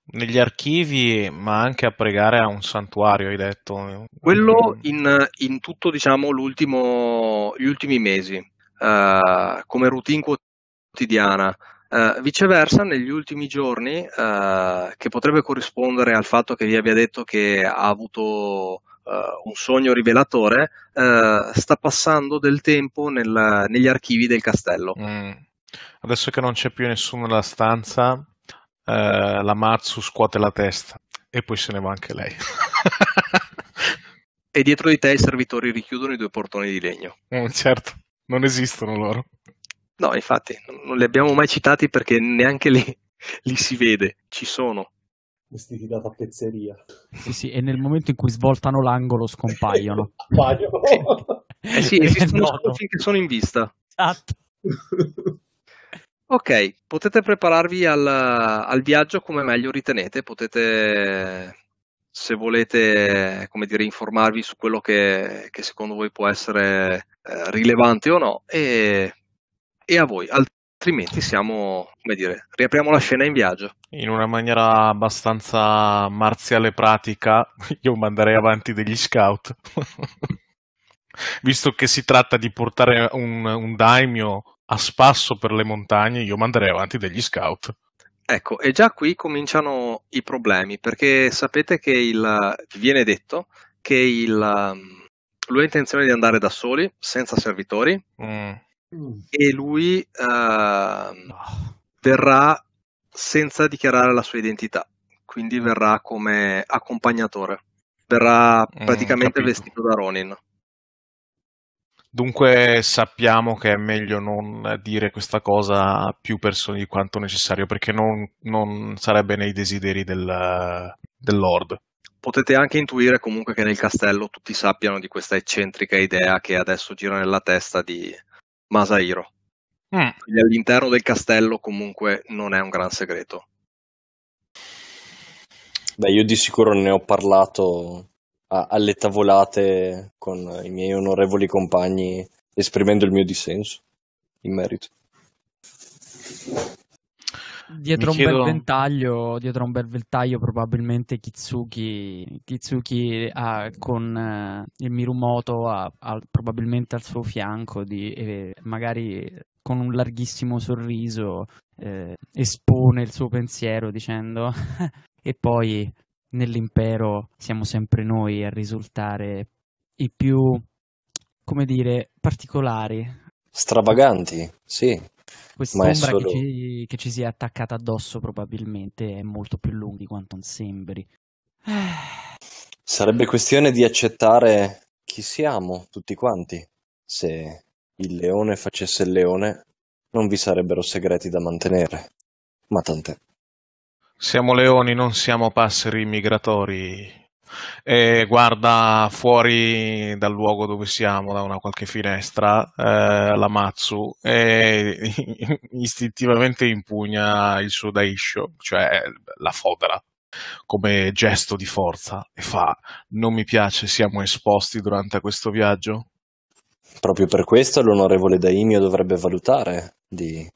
Negli archivi, ma anche a pregare a un santuario, hai detto. Quello in, in tutto, diciamo, l'ultimo, gli ultimi mesi, eh, come routine quotidiana. Eh, viceversa, negli ultimi giorni, eh, che potrebbe corrispondere al fatto che vi abbia detto che ha avuto eh, un sogno rivelatore, eh, sta passando del tempo nel- negli archivi del castello. Mm. Adesso che non c'è più nessuno nella stanza, eh, la Matsu scuote la testa e poi se ne va anche lei. (laughs) E dietro di te i servitori richiudono i due portoni di legno. Mm, certo, non esistono loro. No, infatti, non- li abbiamo mai citati perché neanche lì, li si vede, ci sono. Vestiti da tappezzeria. sì, sì, e nel momento in cui svoltano l'angolo scompaiono. (laughs) Appaiono. (laughs) Eh sì, esistono solo finché sono in vista. Esatto. Ok, potete prepararvi al, al viaggio come meglio ritenete, potete, se volete, come dire, informarvi su quello che, che secondo voi può essere eh, rilevante o no, e, e a voi, altrimenti siamo, come dire, riapriamo la scena in viaggio. In una maniera abbastanza marziale pratica, (laughs) io manderei avanti degli scout. (laughs) Visto che si tratta di portare un, un daimyo a spasso per le montagne, io manderei avanti degli scout. Ecco, e già qui cominciano i problemi, perché sapete che il, vi viene detto che il, um, lui ha intenzione di andare da soli, senza servitori, Mm. Mm. e lui ehm, No. verrà senza dichiarare la sua identità, quindi verrà come accompagnatore, verrà Mm, praticamente capito. vestito da Ronin. Dunque sappiamo che è meglio non dire questa cosa a più persone di quanto necessario, perché non, non sarebbe nei desideri del, del Lord. Potete anche intuire comunque che nel castello tutti sappiano di questa eccentrica idea che adesso gira nella testa di Masahiro. Mm. Quindi all'interno del castello comunque non è un gran segreto. Beh, io di sicuro ne ho parlato a- alle tavolate con i miei onorevoli compagni esprimendo il mio dissenso in merito. Dietro un chiedo- bel ventaglio, dietro un bel ventaglio probabilmente Kitsuki, Kitsuki ha con eh, il Mirumoto ha, ha probabilmente al suo fianco di, e magari con un larghissimo sorriso eh, espone il suo pensiero dicendo (laughs) e poi nell'impero siamo sempre noi a risultare i più, come dire, particolari. Stravaganti, sì, Quest'ombra solo- che, ci, che ci si è attaccata addosso probabilmente è molto più lunga di quanto non sembri. Sarebbe questione di accettare chi siamo tutti quanti. Se il leone facesse il leone, non vi sarebbero segreti da mantenere. Ma tant'è. Siamo leoni, non siamo passeri migratori. E guarda fuori dal luogo dove siamo, da una qualche finestra, eh, la Matsu e (laughs) istintivamente impugna il suo daisho, cioè la fodera, come gesto di forza e fa: Non mi piace, siamo esposti durante questo viaggio. Proprio per questo l'onorevole Daimio dovrebbe valutare di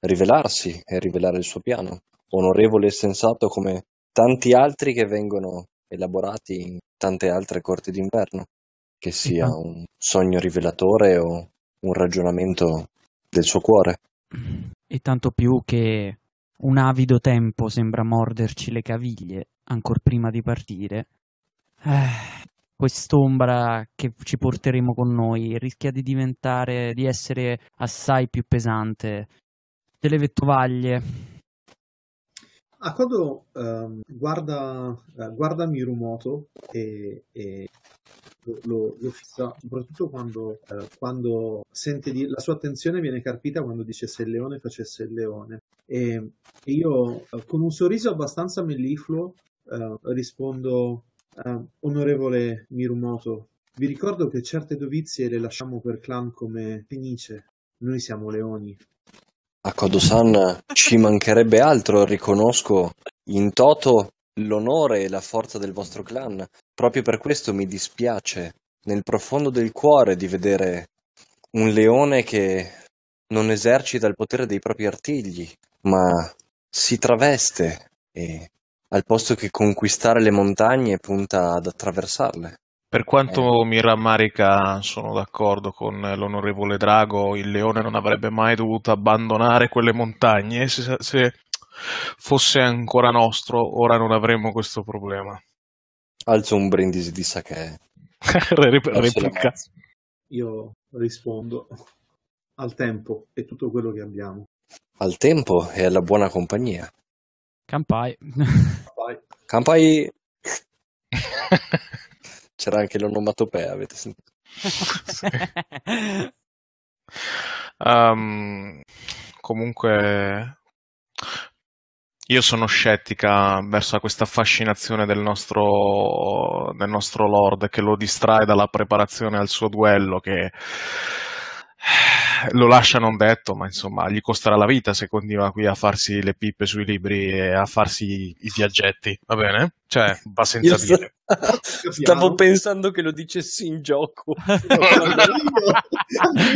rivelarsi e rivelare il suo piano. Onorevole e sensato come tanti altri che vengono elaborati in tante altre corti d'inverno. Che sia un sogno rivelatore o un ragionamento del suo cuore. E tanto più che un avido tempo sembra morderci le caviglie ancor prima di partire. Eh, quest'ombra che ci porteremo con noi rischia di diventare, di essere assai più pesante delle vettovaglie. Akodo ehm, guarda, eh, guarda Mirumoto e, e lo, lo- fissa, soprattutto quando, eh, quando sente di- la sua attenzione viene carpita quando dice se il leone facesse il leone. E, e io eh, con un sorriso abbastanza mellifluo eh, rispondo, eh, onorevole Mirumoto, vi ricordo che certe dovizie le lasciamo per clan come Fenice, noi siamo leoni. A Kodo-san ci mancherebbe altro, riconosco in toto l'onore e la forza del vostro clan. Proprio per questo mi dispiace nel profondo del cuore di vedere un leone che non esercita il potere dei propri artigli, ma si traveste e al posto che conquistare le montagne punta ad attraversarle. Per quanto mi rammarica, sono d'accordo con l'onorevole Drago, il leone non avrebbe mai dovuto abbandonare quelle montagne. Se, se fosse ancora nostro, ora non avremmo questo problema. Alzo un brindisi di (laughs) sake. Replica. Io rispondo al tempo e tutto quello che abbiamo. Al tempo e alla buona compagnia. Campai. Vai. Campai (laughs) c'era anche l'onomatopea, avete sentito? Um, (laughs) comunque, io sono scettica verso questa fascinazione del nostro, del nostro Lord che lo distrae dalla preparazione al suo duello, che lo lascia non detto, ma insomma gli costerà la vita se continua qui a farsi le pippe sui libri e a farsi i, viaggetti, va bene? Cioè, va senza Io sta- dire. (laughs) stavo pensando che lo dicessi in gioco. (laughs)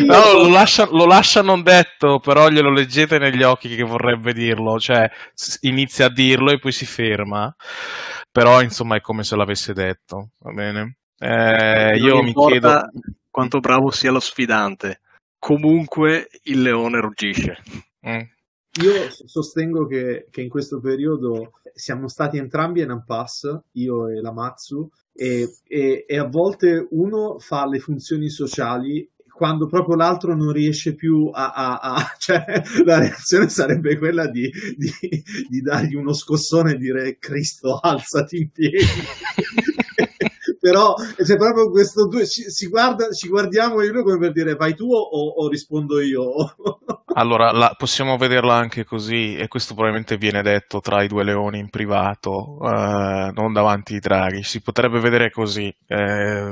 No, lo lascia, lo lascia non detto, però glielo leggete negli occhi che vorrebbe dirlo, cioè inizia a dirlo e poi si ferma, però insomma è come se l'avesse detto, va bene? Eh, Non io mi chiedo... quanto bravo sia lo sfidante. Comunque il leone ruggisce. Mm. Io sostengo che, che in questo periodo siamo stati entrambi in impasse, io e la Matsu, e, e- e a volte uno fa le funzioni sociali quando proprio l'altro non riesce più a... a- a- (laughs) cioè la reazione sarebbe quella di, di- di dargli uno scossone e dire Cristo alzati in piedi. (laughs) Però c'è proprio questo due, ci, si guarda, ci guardiamo io come per dire vai tu o, o rispondo io? (laughs) Allora, la- possiamo vederla anche così, e questo probabilmente viene detto tra i due leoni in privato, eh, non davanti ai draghi. Si potrebbe vedere così. eh,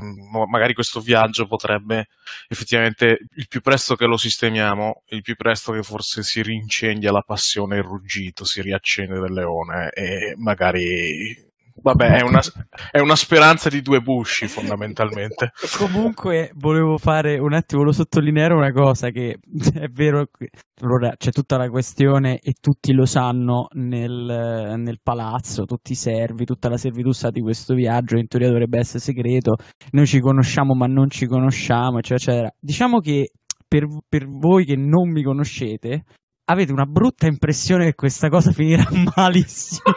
magari questo viaggio potrebbe effettivamente, il più presto che lo sistemiamo, il più presto che forse si rincendia la passione il ruggito, si riaccende del leone, e magari Vabbè, è una, (laughs) è una, speranza di due busci fondamentalmente. (laughs) Comunque volevo fare un attimo, volevo sottolineare una cosa che è vero, allora c'è tutta la questione e tutti lo sanno nel, nel palazzo, tutti i servi, tutta la servitù sa di questo viaggio, in teoria dovrebbe essere segreto, noi ci conosciamo ma non ci conosciamo, eccetera, eccetera. Diciamo che per, per voi che non mi conoscete, avete una brutta impressione che questa cosa finirà (laughs) malissimo.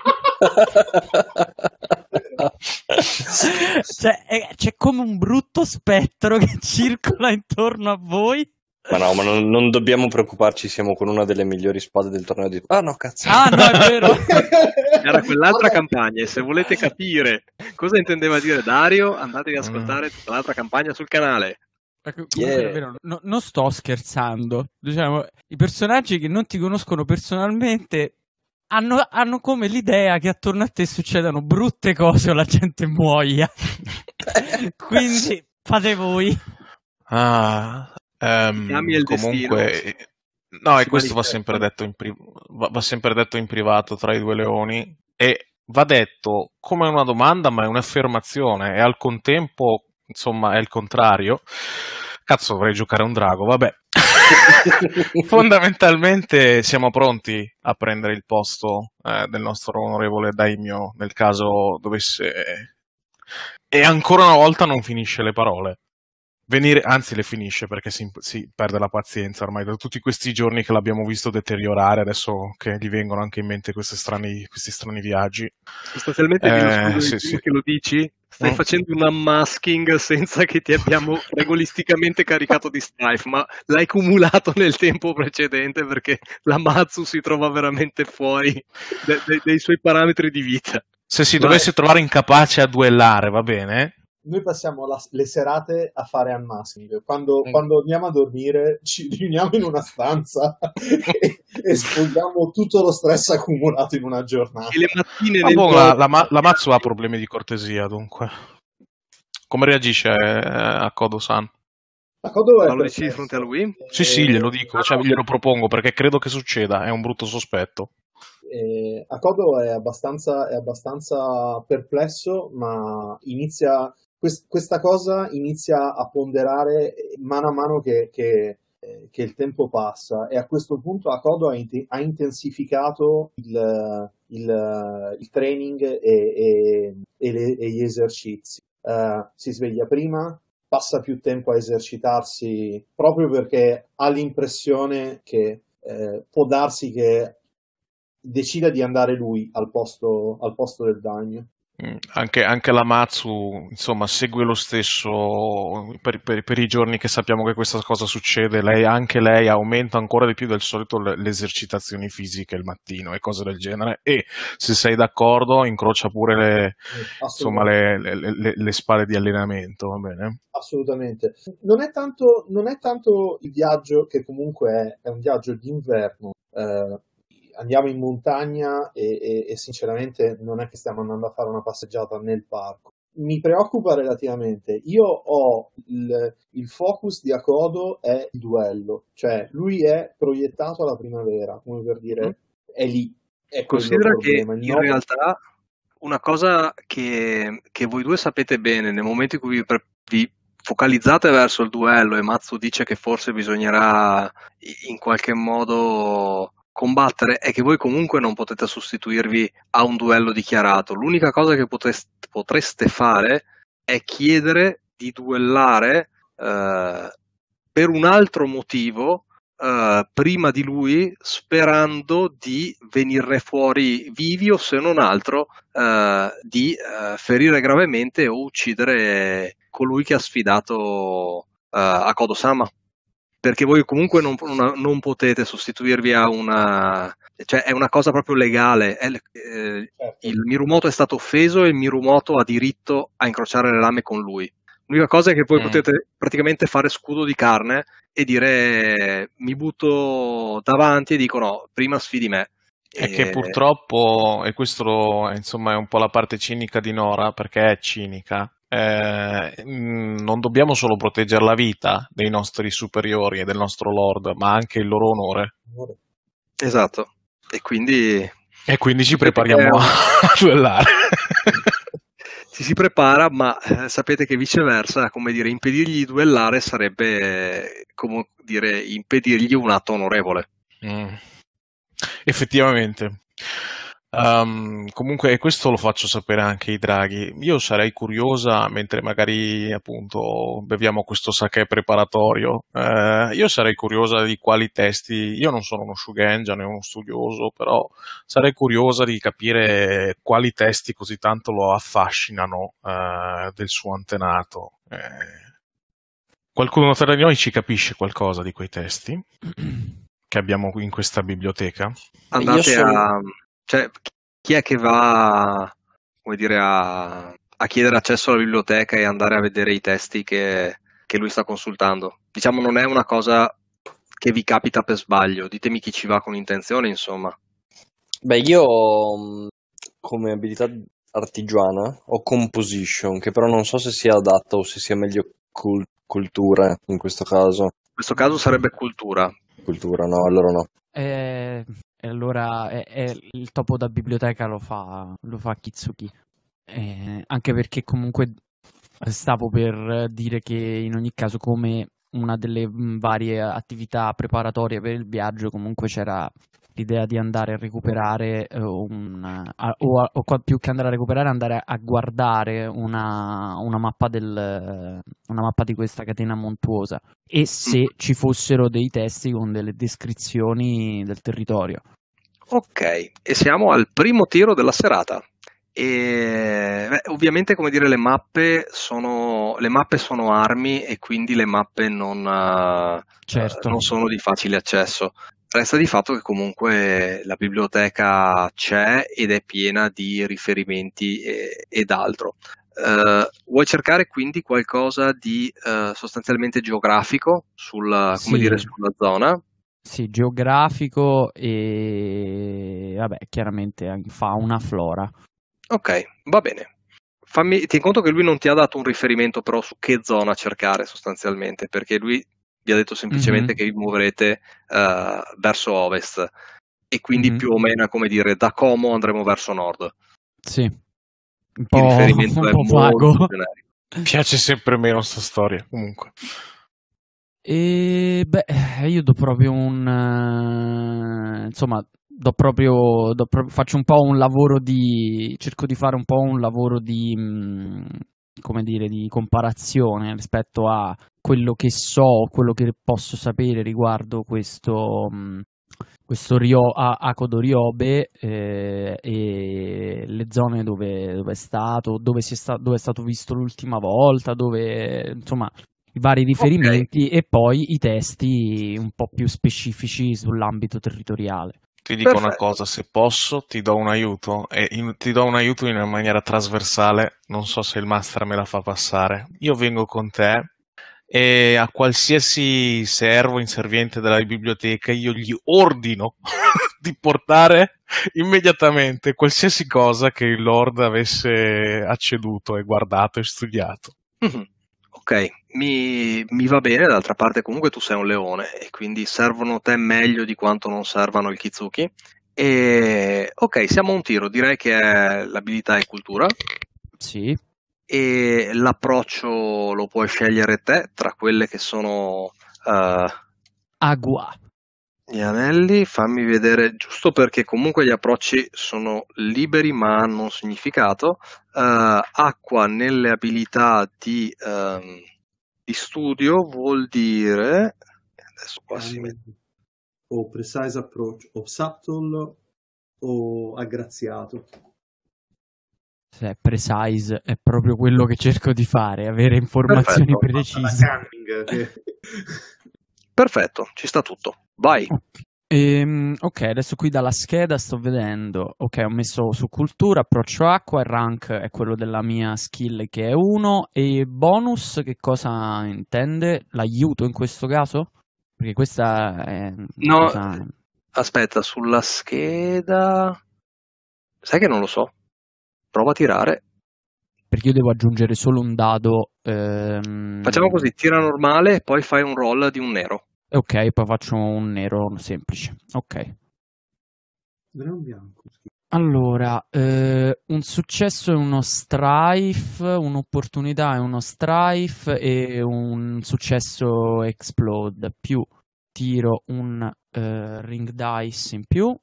Cioè, è, c'è come un brutto spettro che circola intorno a voi. Ma no, ma non, non, dobbiamo preoccuparci, siamo con una delle migliori spade del torneo di... Ah no, cazzo! Ah no, è vero! (laughs) Era quell'altra campagna e se volete capire cosa intendeva dire Dario, andate ad ascoltare tutta l'altra campagna sul canale. Ecco, yeah. no, non sto scherzando. Diciamo, i personaggi che non ti conoscono personalmente hanno, hanno, come l'idea che attorno a te succedano brutte cose o la gente muoia. (laughs) Quindi fate voi. Ah, um, comunque, no, e questo va sempre, pri- va, va sempre detto in privato tra i due leoni. E va detto come una domanda, ma è un'affermazione, e al contempo, insomma, è il contrario. Cazzo, vorrei giocare a un drago, vabbè. (laughs) Fondamentalmente siamo pronti a prendere il posto eh, del nostro onorevole Daimyo nel caso dovesse... E ancora una volta non finisce le parole. Venire, anzi le finisce perché si, si, perde la pazienza ormai da tutti questi giorni che l'abbiamo visto deteriorare, adesso che gli vengono anche in mente strani, questi strani viaggi. Sostanzialmente eh, sì, sì. che lo dici, stai mm. facendo un unmasking senza che ti abbiamo (laughs) regolisticamente caricato di strife, ma l'hai cumulato nel tempo precedente perché la Matsu si trova veramente fuori de- de- dei suoi parametri di vita. Se si dovesse trovare incapace a duellare, va bene? Noi passiamo la, le serate a fare unmasking. Quando, mm. quando, andiamo a dormire ci riuniamo in una stanza (laughs) e, e sfogliamo tutto lo stress accumulato in una giornata. E le mattine ah, boh, la, la, la Mazzo ha problemi di cortesia dunque. Come reagisce eh, a Kodo-san? A Kodo è lo dici di fronte a lui? Sì, sì, glielo dico, cioè, glielo propongo perché credo che succeda, è un brutto sospetto. Eh, Akodo è abbastanza, è abbastanza perplesso, ma inizia quest- questa cosa inizia a ponderare mano a mano che, che, eh, che il tempo passa e a questo punto Akodo ha, int- ha intensificato il, il, il training e, e, e, le, e, gli esercizi. Uh, si sveglia prima, passa più tempo a esercitarsi proprio perché ha l'impressione che eh, può darsi che decida di andare lui al posto, al posto del Dagno. Mm, anche, anche, la Matsu insomma segue lo stesso per, per, per, i giorni che sappiamo che questa cosa succede. Lei, anche lei aumenta ancora di più del solito le, le, esercitazioni fisiche il mattino e cose del genere. E se sei d'accordo incrocia pure le, insomma, le, le, le spade di allenamento va bene? assolutamente. Non è tanto, non è tanto il viaggio che comunque è, è un viaggio d'inverno eh, andiamo in montagna e, e, e, sinceramente non è che stiamo andando a fare una passeggiata nel parco. Mi preoccupa relativamente. Io ho il, il focus di Akodo è il duello, cioè lui è proiettato alla primavera, come per dire, mm. è lì. È Considera che in realtà una cosa che, che, voi due sapete bene nel momento in cui vi, vi focalizzate verso il duello e Matsu dice che forse bisognerà in qualche modo combattere è che voi comunque non potete sostituirvi a un duello dichiarato. L'unica cosa che potreste, potreste fare è chiedere di duellare eh, per un altro motivo eh, prima di lui, sperando di venirne fuori vivi o se non altro eh, di eh, ferire gravemente o uccidere colui che ha sfidato eh, a Kodosama perché voi comunque non, non, potete sostituirvi a una... cioè è una cosa proprio legale, è, eh, certo. il Mirumoto è stato offeso e il Mirumoto ha diritto a incrociare le lame con lui. L'unica cosa è che voi mm. potete praticamente fare scudo di carne e dire mi butto davanti e dico no, prima sfidi me. È e... che purtroppo, e questo insomma è un po' la parte cinica di Nora, perché è cinica, eh, mm, non dobbiamo solo proteggere la vita dei nostri superiori e del nostro lord, ma anche il loro onore. Esatto, e quindi E quindi ci prepariamo a (laughs) duellare. ci si prepara, ma eh, sapete che viceversa, come dire, impedirgli di duellare sarebbe, eh, come dire, impedirgli un atto onorevole. Mm. Effettivamente. Um, comunque, questo lo faccio sapere anche ai draghi. Io sarei curiosa, mentre magari appunto beviamo questo sake preparatorio, eh, io sarei curiosa di quali testi. Io non sono uno Shugenja né uno studioso, però sarei curiosa di capire quali testi così tanto lo affascinano eh, del suo antenato. Eh, qualcuno tra noi ci capisce qualcosa di quei testi (clears throat) che abbiamo in questa biblioteca? Andate sono... a cioè, chi è che va come dire, a, a, chiedere accesso alla biblioteca e andare a vedere i testi che, che lui sta consultando? Diciamo, non è una cosa che vi capita per sbaglio. Ditemi chi ci va con intenzione, insomma. Beh, io come abilità artigiana ho composition, che però non so se sia adatta o se sia meglio cul- cultura in questo caso. In questo caso sarebbe cultura. Cultura, no, allora no. Eh, e allora è, è il topo da biblioteca lo fa, lo fa Kitsuki. Eh, anche perché comunque stavo per dire che in ogni caso come una delle varie attività preparatorie per il viaggio comunque c'era l'idea di andare a recuperare eh, un, a, o, a, o, più che andare a recuperare andare a guardare una, una, mappa del, una mappa di questa catena montuosa e se mm. ci fossero dei testi con delle descrizioni del territorio ok e siamo al primo tiro della serata e beh, ovviamente come dire le mappe sono le mappe sono armi e quindi le mappe non, certo. uh, non sono di facile accesso Resta di fatto che comunque la biblioteca c'è ed è piena di riferimenti e, ed altro. Uh, vuoi cercare quindi qualcosa di uh, sostanzialmente geografico sulla, sì. dire, sulla, zona? Sì, geografico e vabbè, chiaramente fauna, flora. Ok, va bene. Fammi, tieni conto che lui non ti ha dato un riferimento però su che zona cercare sostanzialmente, perché lui vi ha detto semplicemente mm-hmm. che vi muoverete uh, verso ovest e quindi mm-hmm. più o meno come dire da Como andremo verso nord. Sì, un po', Il riferimento (laughs) un è po vago. Mi piace sempre meno sta storia comunque. E beh, io do proprio un uh, insomma, do proprio, do pro- faccio un po' un lavoro di cerco di fare un po' un lavoro di mh, mm, come dire, di comparazione rispetto a quello che so, quello che posso sapere riguardo questo, mh, questo Rio, a, Akodo Ryobe eh, e le zone dove, dove è stato, dove, sta, dove, è stato visto l'ultima volta, dove insomma i vari riferimenti okay. e poi i testi un po' più specifici sull'ambito territoriale. Ti dico Perfetto. una cosa, se posso ti do un aiuto e in, ti do un aiuto in una maniera trasversale, non so se il master me la fa passare. Io vengo con te e a qualsiasi servo inserviente della biblioteca io gli ordino (laughs) di portare immediatamente qualsiasi cosa che il Lord avesse acceduto e guardato e studiato. Mm-hmm. Ok, mi, mi, va bene, d'altra parte comunque tu sei un leone e quindi servono te meglio di quanto non servano il Kizuki. E ok, siamo a un tiro, direi che è l'abilità e cultura. Sì. E l'approccio lo puoi scegliere te tra quelle che sono... Uh, Agua. Gli anelli, fammi vedere, giusto perché comunque gli approcci sono liberi ma hanno un significato. Uh, acqua nelle abilità di, um, di, studio vuol dire... Adesso qua si mette... O precise approach, o subtle, o aggraziato. Se precise è proprio quello che cerco di fare, avere informazioni Perfetto. precise. Perfetto, ci sta tutto. Vai. Ehm, ok, adesso qui dalla scheda sto vedendo, ok, ho messo su cultura, approccio acqua, il rank è quello della mia skill che è 1 e bonus che cosa intende? L'aiuto in questo caso? Perché questa è... No, cosa... aspetta, sulla scheda... Sai che non lo so. Prova a tirare. Perché io devo aggiungere solo un dado. Ehm... Facciamo così, tira normale e poi fai un roll di un nero. Ok, poi faccio un nero semplice. Ok. Allora, eh, un successo è uno strife, un'opportunità è uno strife e un successo explode più tiro un eh, ring dice in più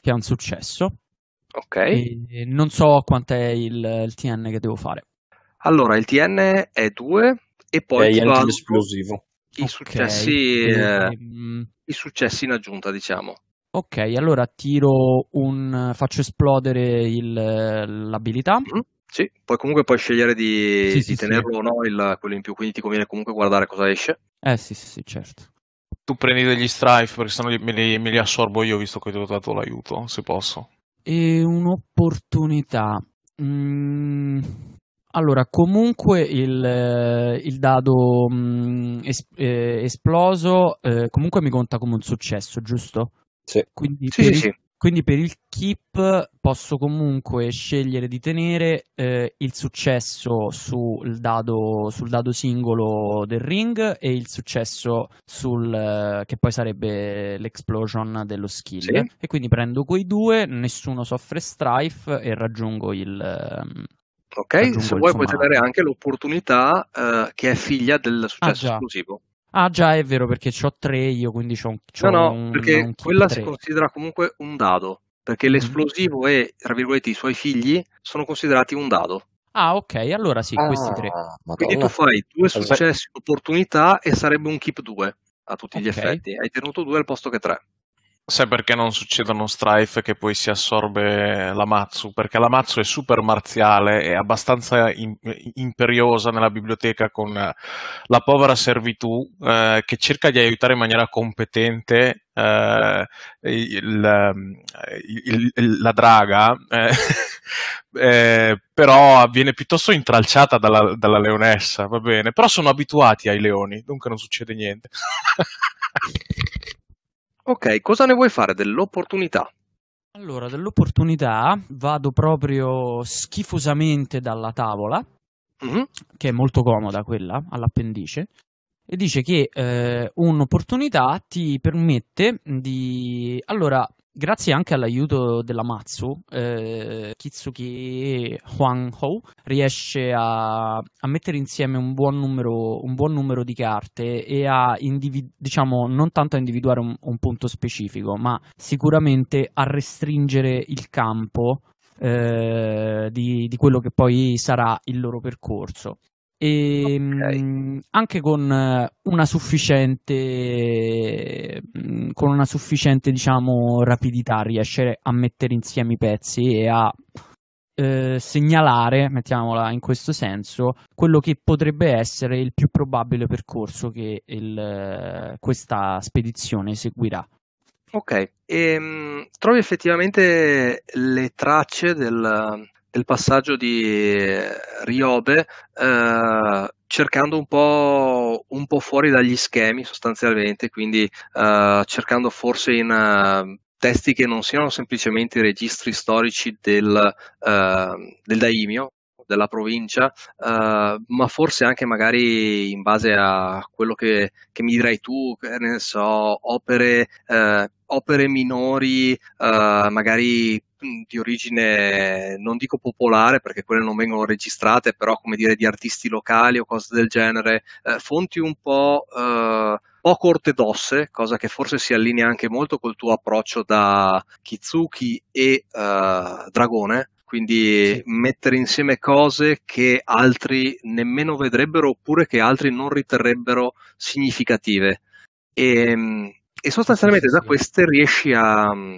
che è un successo. Ok. E non so quant'è il, il TN che devo fare. Allora, il TN è 2 e poi È ti anche valuto l'esplosivo. I Ok, successi, eh, ehm, i successi in aggiunta, diciamo. ok, allora tiro un... faccio esplodere il- l'abilità. Mhm. Sì, poi comunque puoi scegliere di, Sì, di sì, sì. tenerlo o no il- quello in più, quindi ti conviene comunque guardare cosa esce. Eh sì, sì, sì, certo. Tu prendi degli strife perché sennò me li, me li assorbo io visto che ti ho dato l'aiuto, se posso. E un'opportunità. Mm, allora, comunque il, eh, il dado mm, es- eh, esploso eh, comunque mi conta come un successo, giusto? Sì. Quindi Sì, per sì, il, sì. quindi per il keep posso comunque scegliere di tenere eh, il successo sul dado, sul dado singolo del ring e il successo sul eh, che poi sarebbe l'explosion dello skill. Sì. E quindi prendo quei due, nessuno soffre strife e raggiungo il. ehm, Ok, Aggiungo se vuoi puoi tenere anche l'opportunità eh, che è figlia del successo già. esplosivo. Ah, già è vero perché ho tre io, quindi c'ho, un- No, c'ho no, un, perché un quella si tre. considera comunque un dado, perché l'esplosivo e, tra virgolette, i suoi figli sono considerati un dado. Ah, ok, allora sì, questi tre. Ah, Quindi tu Madonna. fai due successi, opportunità e sarebbe un keep 2 a tutti gli Ok. effetti. Hai tenuto 2 al posto che 3. Sai perché non succedono strife che poi si assorbe la Matsu? Perché la Matsu è super marziale e abbastanza im- imperiosa nella biblioteca con eh, la povera servitù eh, che cerca di aiutare in maniera competente eh, il- ehm, il- il- la draga, eh, (laughs) eh, però viene piuttosto intralciata dalla, dalla leonessa, va bene? Però sono abituati ai leoni, dunque non succede niente. (laughs) Ok, cosa ne vuoi fare dell'opportunità? Allora, dell'opportunità vado proprio schifosamente dalla tavola, Mhm. che è molto comoda quella, all'appendice, e dice che eh, un'opportunità ti permette di... Allora, grazie anche all'aiuto della Matsu, eh, Kitsuki Huang Ho riesce a, a mettere insieme un buon numero, un buon numero di carte e a, indivi- diciamo, non tanto a individuare un, un punto specifico, ma sicuramente a restringere il campo eh, di, di quello che poi sarà il loro percorso. E Ok. mh, anche con eh, una sufficiente, mh, con una sufficiente, diciamo, rapidità riesce a mettere insieme i pezzi e a eh, segnalare, mettiamola in questo senso, quello che potrebbe essere il più probabile percorso che il, eh, questa spedizione seguirà. Ok, ehm, trovi effettivamente le tracce del, del passaggio di eh, Ryobe eh, cercando un po', un po' fuori dagli schemi sostanzialmente, quindi eh, cercando forse in eh, testi che non siano semplicemente i registri storici del, eh, del daimio, della provincia, eh, ma forse anche magari in base a quello che, che mi dirai tu, ne so, opere, eh, opere minori, eh, magari di origine non dico popolare perché quelle non vengono registrate, però come dire di artisti locali o cose del genere, eh, fonti un po' eh, poco ortodosse, cosa che forse si allinea anche molto col tuo approccio da Kitsuki e eh, Dragone. Quindi Sì. mettere insieme cose che altri nemmeno vedrebbero oppure che altri non riterrebbero significative. E, e sostanzialmente da queste riesci a mm,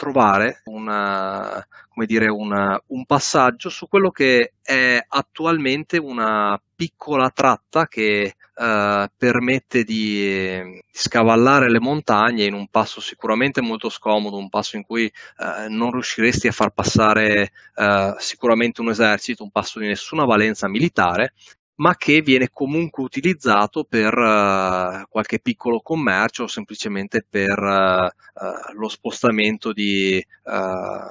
trovare una, dire, una- un passaggio su quello che è attualmente una piccola tratta che eh, permette di, di scavallare le montagne in un passo sicuramente molto scomodo, un passo in cui eh, non riusciresti a far passare eh, sicuramente un esercito, un passo di nessuna valenza militare, ma che viene comunque utilizzato per eh, qualche piccolo commercio o semplicemente per eh, eh, lo spostamento di,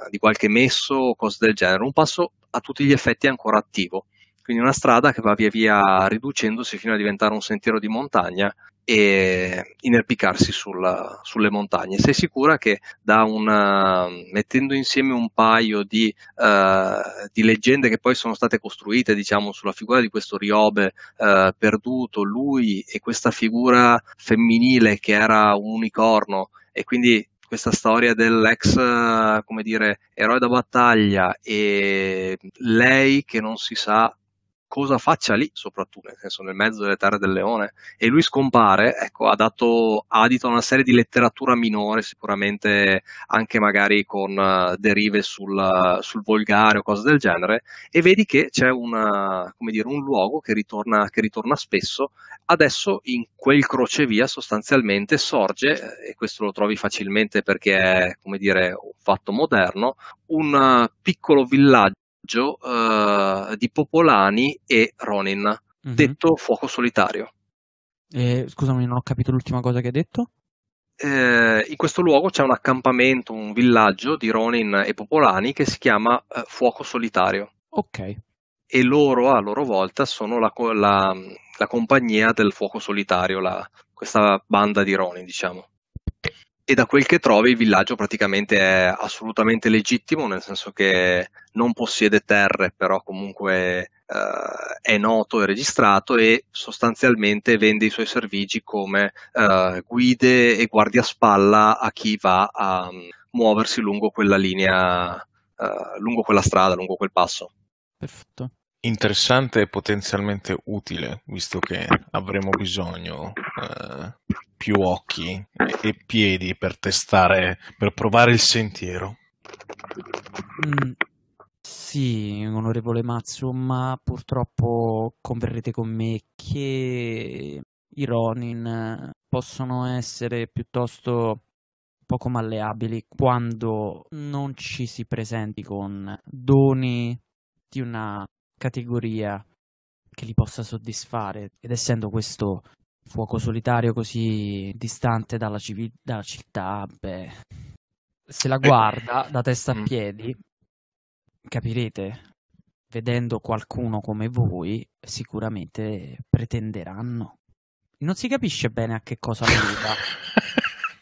di qualche messo o cose del genere. Un passo a tutti gli effetti ancora attivo. Quindi una strada che va via via riducendosi fino a diventare un sentiero di montagna e inerpicarsi sulla, sulle montagne. Sei sicura che da una, mettendo insieme un paio di, uh, di, leggende che poi sono state costruite, diciamo, sulla figura di questo Riobe uh, perduto, lui e questa figura femminile che era un unicorno e quindi questa storia dell'ex, come dire, eroe da battaglia e lei che non si sa cosa faccia lì, soprattutto, nel senso nel mezzo delle terre del leone. E lui scompare, ecco, ha dato adito a una serie di letteratura minore, sicuramente anche magari con uh, derive sul, sul, volgare o cose del genere, e vedi che c'è una, dire, un luogo che ritorna, che ritorna spesso. Adesso in quel crocevia sostanzialmente sorge, e questo lo trovi facilmente perché è, come dire, un fatto moderno, un uh, piccolo villaggio uh, di Popolani e Ronin, mm-hmm. detto Fuoco Solitario. Eh, scusami, non ho capito l'ultima cosa che hai detto. Eh, in questo luogo c'è un accampamento, un villaggio di Ronin e Popolani che si chiama uh, Fuoco Solitario. Ok. E loro a loro volta sono la, la, la compagnia del Fuoco Solitario, la, questa banda di Ronin, diciamo e da quel che trovi il villaggio praticamente è assolutamente legittimo, nel senso che non possiede terre, però comunque uh, è noto e registrato e sostanzialmente vende i suoi servigi come uh, guide e guardiaspalla a chi va a um, muoversi lungo quella linea, uh, lungo quella strada, lungo quel passo. Perfetto. Interessante e potenzialmente utile, visto che avremo bisogno più occhi e piedi per testare, per provare il sentiero. Mm, sì, onorevole Mazzu, ma purtroppo converrete con me che i Ronin possono essere piuttosto poco malleabili quando non ci si presenti con doni di una categoria che li possa soddisfare ed essendo questo fuoco solitario così distante dalla, civi- dalla città, beh, se la guarda da testa a mm. piedi, capirete, vedendo qualcuno come voi, sicuramente pretenderanno. Non si capisce bene a che cosa arriva.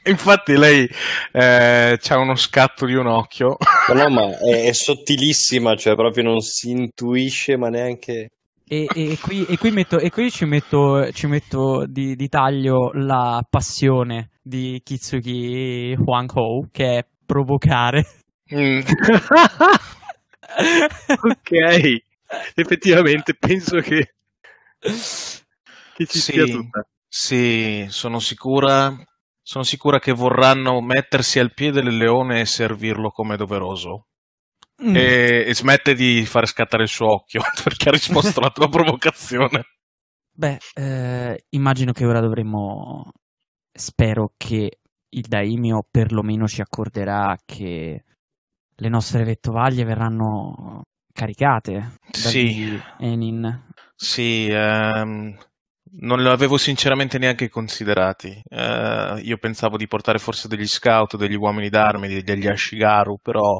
(laughs) Infatti lei eh, ha uno scatto di un occhio. No, ma è, è, sottilissima, cioè proprio non si intuisce, ma neanche... E, e, qui, e, qui, metto, e qui, ci metto, ci metto di, di, taglio la passione di Kitsuki Huang Ho, che è provocare. Mm. (laughs) ok, effettivamente penso che, che ci sì, sia tutta. Sì, sono sicura, sono sicura che vorranno mettersi al piede del leone e servirlo come doveroso. Mm. E, e, smette di fare scattare il suo occhio (laughs) perché ha risposto alla tua (laughs) provocazione. Beh, eh, immagino che ora dovremmo. Spero che il Daimio perlomeno ci accorderà che le nostre vettovaglie verranno caricate da sì. Enin. Sì, ehm, non li avevo sinceramente neanche considerati. Uh, io pensavo di portare forse degli scout, degli uomini d'armi, degli Ashigaru, però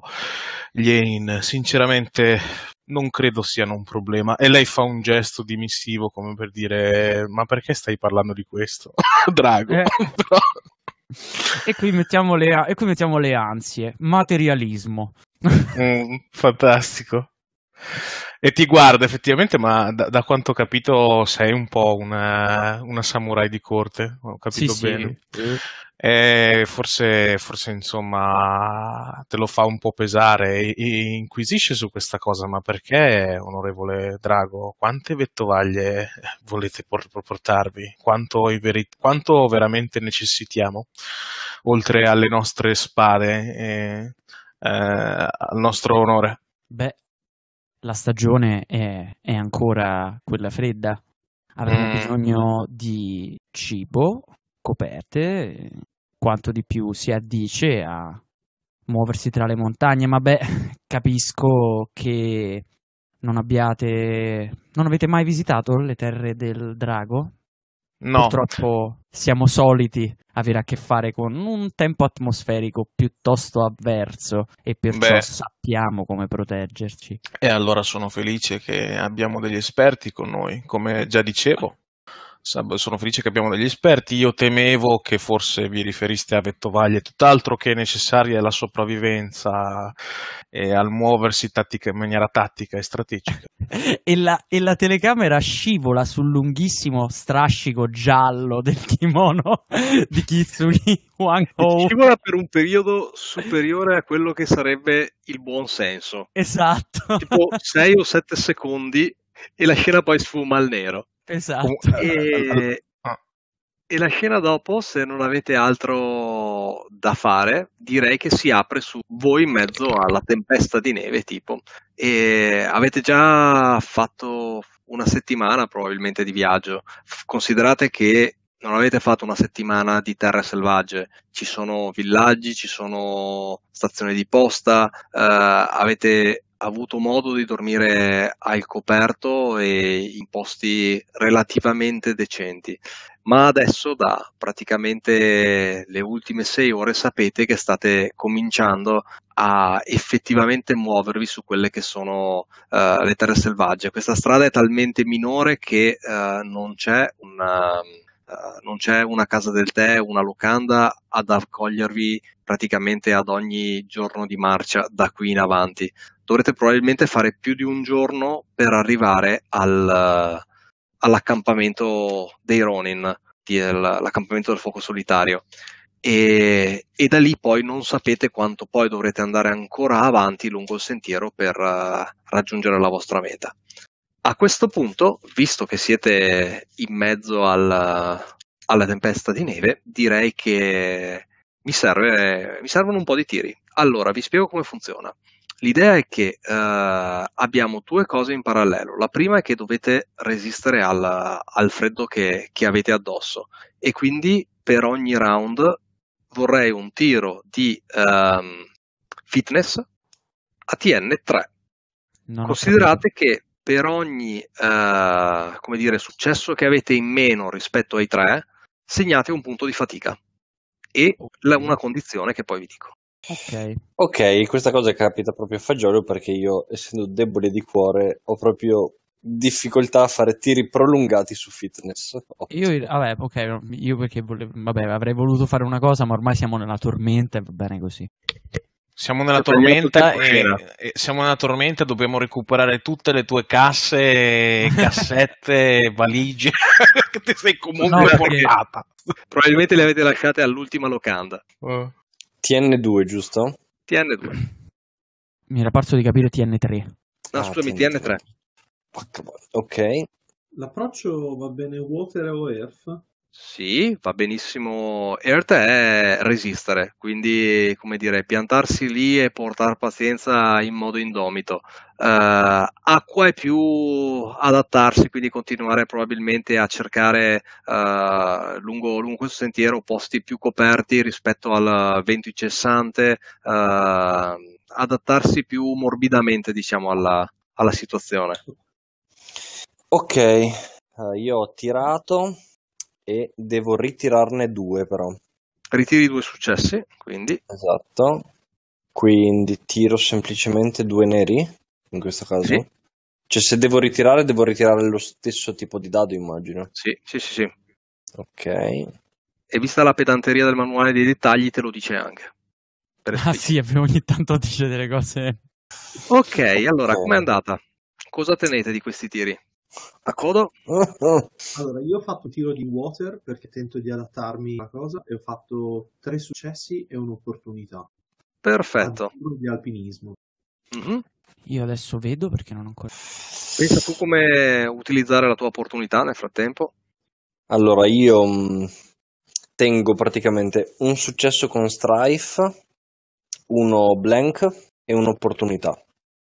gli Enin sinceramente non credo siano un problema. E lei fa un gesto dimissivo come per dire: Ma perché stai parlando di questo? (laughs) Drago. Eh. (laughs) e, qui mettiamo le, e qui mettiamo le ansie. Materialismo. mm, fantastico. E ti guarda effettivamente, ma da, da, quanto ho capito sei un po' una, una samurai di corte, ho capito sì, bene. Sì. E forse, forse insomma te lo fa un po' pesare e, e, inquisisce su questa cosa, ma perché, onorevole Drago, quante vettovaglie volete portarvi? Quanto, veri- quanto veramente necessitiamo? Oltre alle nostre spade e eh, al nostro onore. Beh, la stagione è, è ancora quella fredda. Avremo mm. bisogno di cibo, coperte, quanto di più si addice a muoversi tra le montagne, ma beh, (laughs) capisco che non abbiate non avete mai visitato le terre del drago? No. Purtroppo siamo soliti avere a che fare con un tempo atmosferico piuttosto avverso e perciò Beh. sappiamo come proteggerci. E allora sono felice che abbiamo degli esperti con noi, come già dicevo. Sono felice che abbiamo degli esperti. Io temevo che forse vi riferiste a vettovaglie, tutt'altro che necessaria è la sopravvivenza e al muoversi tattica, in maniera tattica e strategica. (laughs) e, la, e, la, telecamera scivola sul lunghissimo strascico giallo del kimono (laughs) di Kitsugi (laughs) Wang Ho. Scivola per un periodo superiore a quello che sarebbe il buon senso. Esatto. Tipo 6 o 7 secondi e la scena poi sfuma al nero. Esatto. E, (laughs) ah. e, la scena dopo, se non avete altro da fare, direi che si apre su voi in mezzo alla tempesta di neve, tipo. E avete già fatto una settimana probabilmente di viaggio. Considerate che non avete fatto una settimana di terre selvagge, ci sono villaggi, ci sono stazioni di posta, eh, avete avuto modo di dormire al coperto e in posti relativamente decenti. Ma adesso da praticamente le ultime sei ore sapete che state cominciando a effettivamente muovervi su quelle che sono uh, le terre selvagge. Questa strada è talmente minore che uh, non c'è una Uh, non c'è una casa del tè, una locanda ad accogliervi praticamente ad ogni giorno di marcia da qui in avanti dovrete probabilmente fare più di un giorno per arrivare al, all'accampamento dei Ronin, l'accampamento del fuoco solitario. E, e, da lì poi non sapete quanto poi dovrete andare ancora avanti lungo il sentiero per uh, raggiungere la vostra meta. A questo punto, visto che siete in mezzo al, alla tempesta di neve, direi che mi, serve, mi servono un po' di tiri. Allora, vi spiego come funziona. L'idea è che uh, abbiamo due cose in parallelo. La prima è che dovete resistere al, al freddo che, che, avete addosso e quindi per ogni round vorrei un tiro di um, fitness a TN3. Non Considerate che per ogni uh, come dire, successo che avete in meno rispetto ai tre, segnate un punto di fatica e la, una condizione che poi vi dico. Ok. Ok, questa cosa capita proprio a Fagiolo perché io, essendo debole di cuore, ho proprio difficoltà a fare tiri prolungati su fitness. Io, vabbè, ok, io perché volevo, vabbè, avrei voluto fare una cosa, ma ormai siamo nella tormenta e va bene così. Siamo nella tormenta e, e, siamo nella tormenta dobbiamo recuperare tutte le tue casse, (laughs) cassette, valigie (laughs) che ti sei comunque no, portata. Probabilmente le avete lasciate all'ultima locanda. Uh. TN2, giusto? TN2. Mi era parso di capire TN3. No, ah, scusami, TN3. Ok. L'approccio va bene water o earth? Sì, va benissimo. Earth è resistere, quindi come dire, piantarsi lì e portare pazienza in modo indomito. Uh, acqua è più adattarsi, quindi continuare probabilmente a cercare uh, lungo, lungo, questo sentiero posti più coperti rispetto al vento incessante, uh, adattarsi più morbidamente, diciamo, alla, alla situazione. Ok, io ho tirato e devo ritirarne due però. Ritiri due successi, quindi. Esatto. Quindi tiro semplicemente due neri, in questo caso. Sì. Cioè se devo ritirare, devo ritirare lo stesso tipo di dado, immagino. Sì, sì, sì, sì. Ok. E vista la pedanteria del manuale dei dettagli, te lo dice anche. Ah sì, ogni tanto dice delle cose. Ok, allora, okay. com'è andata? Cosa tenete di questi tiri? A codo? allora, io ho fatto tiro di water perché tento di adattarmi alla cosa e ho fatto tre successi e un'opportunità. Perfetto. Di alpinismo. Mm-hmm. Io adesso vedo perché non ho ancora. Pensa tu come utilizzare la tua opportunità nel frattempo? Allora, io mh, mm, tengo praticamente un successo con Strife, uno blank e un'opportunità.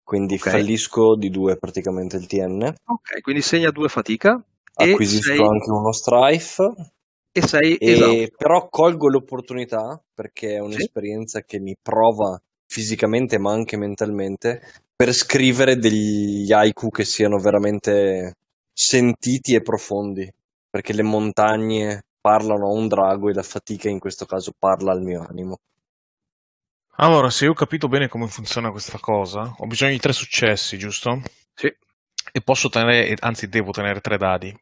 Quindi okay. fallisco di due praticamente il TN. Ok, quindi segna due fatica. Acquisisco sei... anche uno strife. E sei e... Esatto. Però colgo l'opportunità perché è un'esperienza sì. che mi prova fisicamente ma anche mentalmente per scrivere degli haiku che siano veramente sentiti e profondi. Perché le montagne parlano a un drago e la fatica in questo caso parla al mio animo. Allora, se io ho capito bene come funziona questa cosa, ho bisogno di tre successi, giusto? Sì. E posso tenere, anzi devo tenere tre dadi.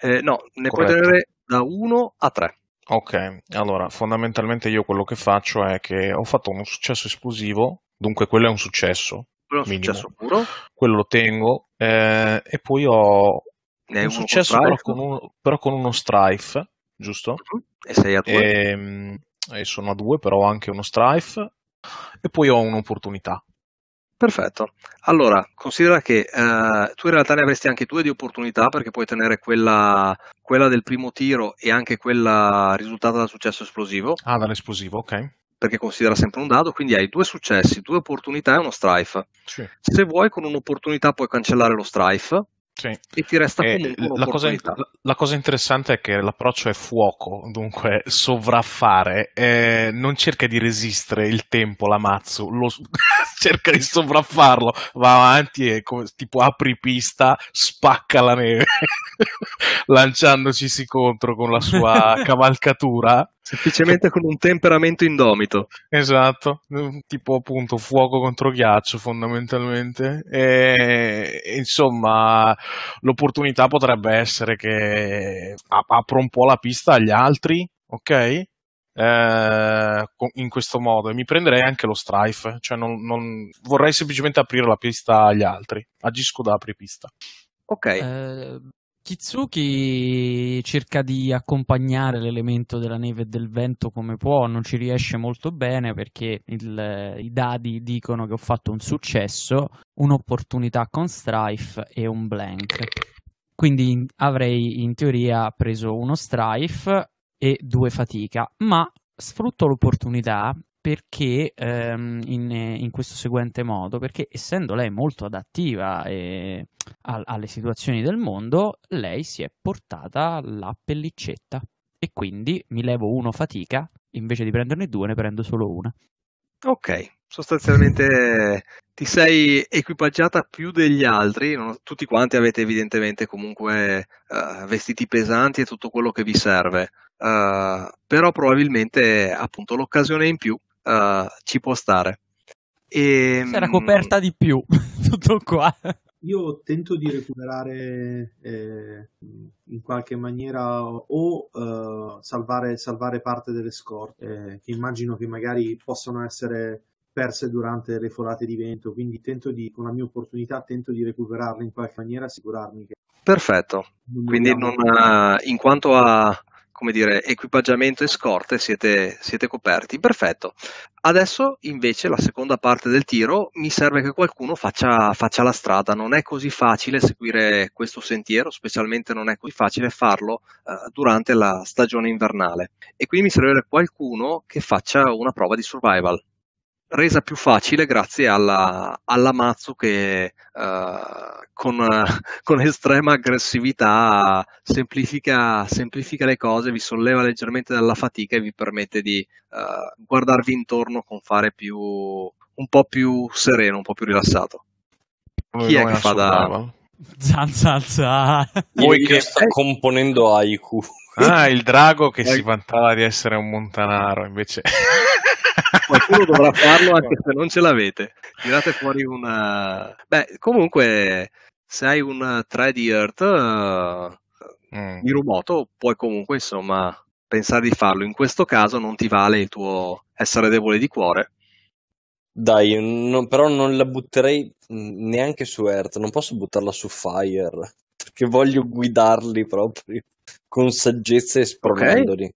Eh, no, ne puoi Corretto. tenere da 1 a 3. Ok, allora fondamentalmente io quello che faccio è che ho fatto un successo esplosivo, dunque quello è un successo, Quello è un Minimo. successo puro. quello lo tengo, eh, e poi ho Ne un uno con successo però con, uno, però con uno strife, giusto? Mhm. E sei a 2. E, e sono a due, però ho anche uno strife, e poi ho un'opportunità. Perfetto. Allora, considera che eh, tu in realtà ne avresti anche due di opportunità perché puoi tenere quella, quella del primo tiro e anche quella risultata dal successo esplosivo, Ah, dall'esplosivo, ok. perché considera sempre un dado, quindi hai due successi, due opportunità e uno strife. Sì, Se vuoi con un'opportunità puoi cancellare lo strife sì. e ti resta E comunque la, cosa, la- cosa interessante è che l'approccio è fuoco, dunque sovraffare, eh, non cerca di resistere il tempo, l'Amatsu, lo, (laughs) cerca di sovraffarlo, va avanti e come, tipo apri pista, spacca la neve, (laughs) lanciandoci contro con la sua (laughs) cavalcatura. Semplicemente con un temperamento indomito. Esatto, tipo appunto fuoco contro ghiaccio fondamentalmente. E, insomma, l'opportunità potrebbe essere che apro un po' la pista agli altri, ok? Eh, in questo modo e mi prenderei anche lo strife, cioè non, non- vorrei semplicemente aprire la pista agli altri. Agisco da apripista. Ok, Eh, Kitsuki cerca di accompagnare l'elemento della neve e del vento come può, non ci riesce molto bene perché il- i dadi dicono che ho fatto un successo, un'opportunità con strife e un blank. Quindi in- avrei in teoria preso uno strife e due fatica, ma sfrutto l'opportunità perché ehm, in, in questo seguente modo, perché essendo lei molto adattiva e a- alle situazioni del mondo, lei si è portata la pellicetta e quindi mi levo uno fatica, invece di prenderne due ne prendo solo una. ok. Sostanzialmente ti sei equipaggiata più degli altri, non- tutti quanti avete evidentemente comunque eh, vestiti pesanti e tutto quello che vi serve, Eh, però probabilmente appunto l'occasione in più eh, ci può stare. E, Si era coperta di più, (laughs) tutto qua. Io tento di recuperare eh, in qualche maniera o eh, salvare, salvare parte delle scorte, eh, che immagino che magari possono essere perse durante le folate di vento, quindi tento di, con la mia opportunità, tento di recuperarle in qualche maniera, assicurarmi che Perfetto, non quindi non, eh, in quanto a come dire, equipaggiamento e scorte siete, siete coperti. Perfetto. Adesso invece la seconda parte del tiro mi serve che qualcuno faccia, faccia la strada. Non è così facile seguire questo sentiero, specialmente non è così facile farlo eh, durante la stagione invernale. E quindi mi serve qualcuno che faccia una prova di survival. Resa più facile grazie alla, alla Matsu che eh, con, (laughs) con estrema aggressività semplifica, semplifica le cose, vi solleva leggermente dalla fatica e vi permette di eh, guardarvi intorno con fare più, un po' più sereno, un po' più rilassato. Chi è che fa da-. Zan zan zan. Voi che- sto componendo haiku. Ah, il drago che si vantava di essere un montanaro, invece... (laughs) Qualcuno dovrà (laughs) farlo anche se non ce l'avete. Tirate fuori una... Beh, comunque, se hai un 3 di Earth eh, Mm. di rumoto, puoi comunque, insomma, pensare di farlo. In questo caso non ti vale il tuo essere debole di cuore. Dai, no- però non la butterei neanche su Earth, non posso buttarla su Fire, perché voglio guidarli proprio con saggezza e spronandoli.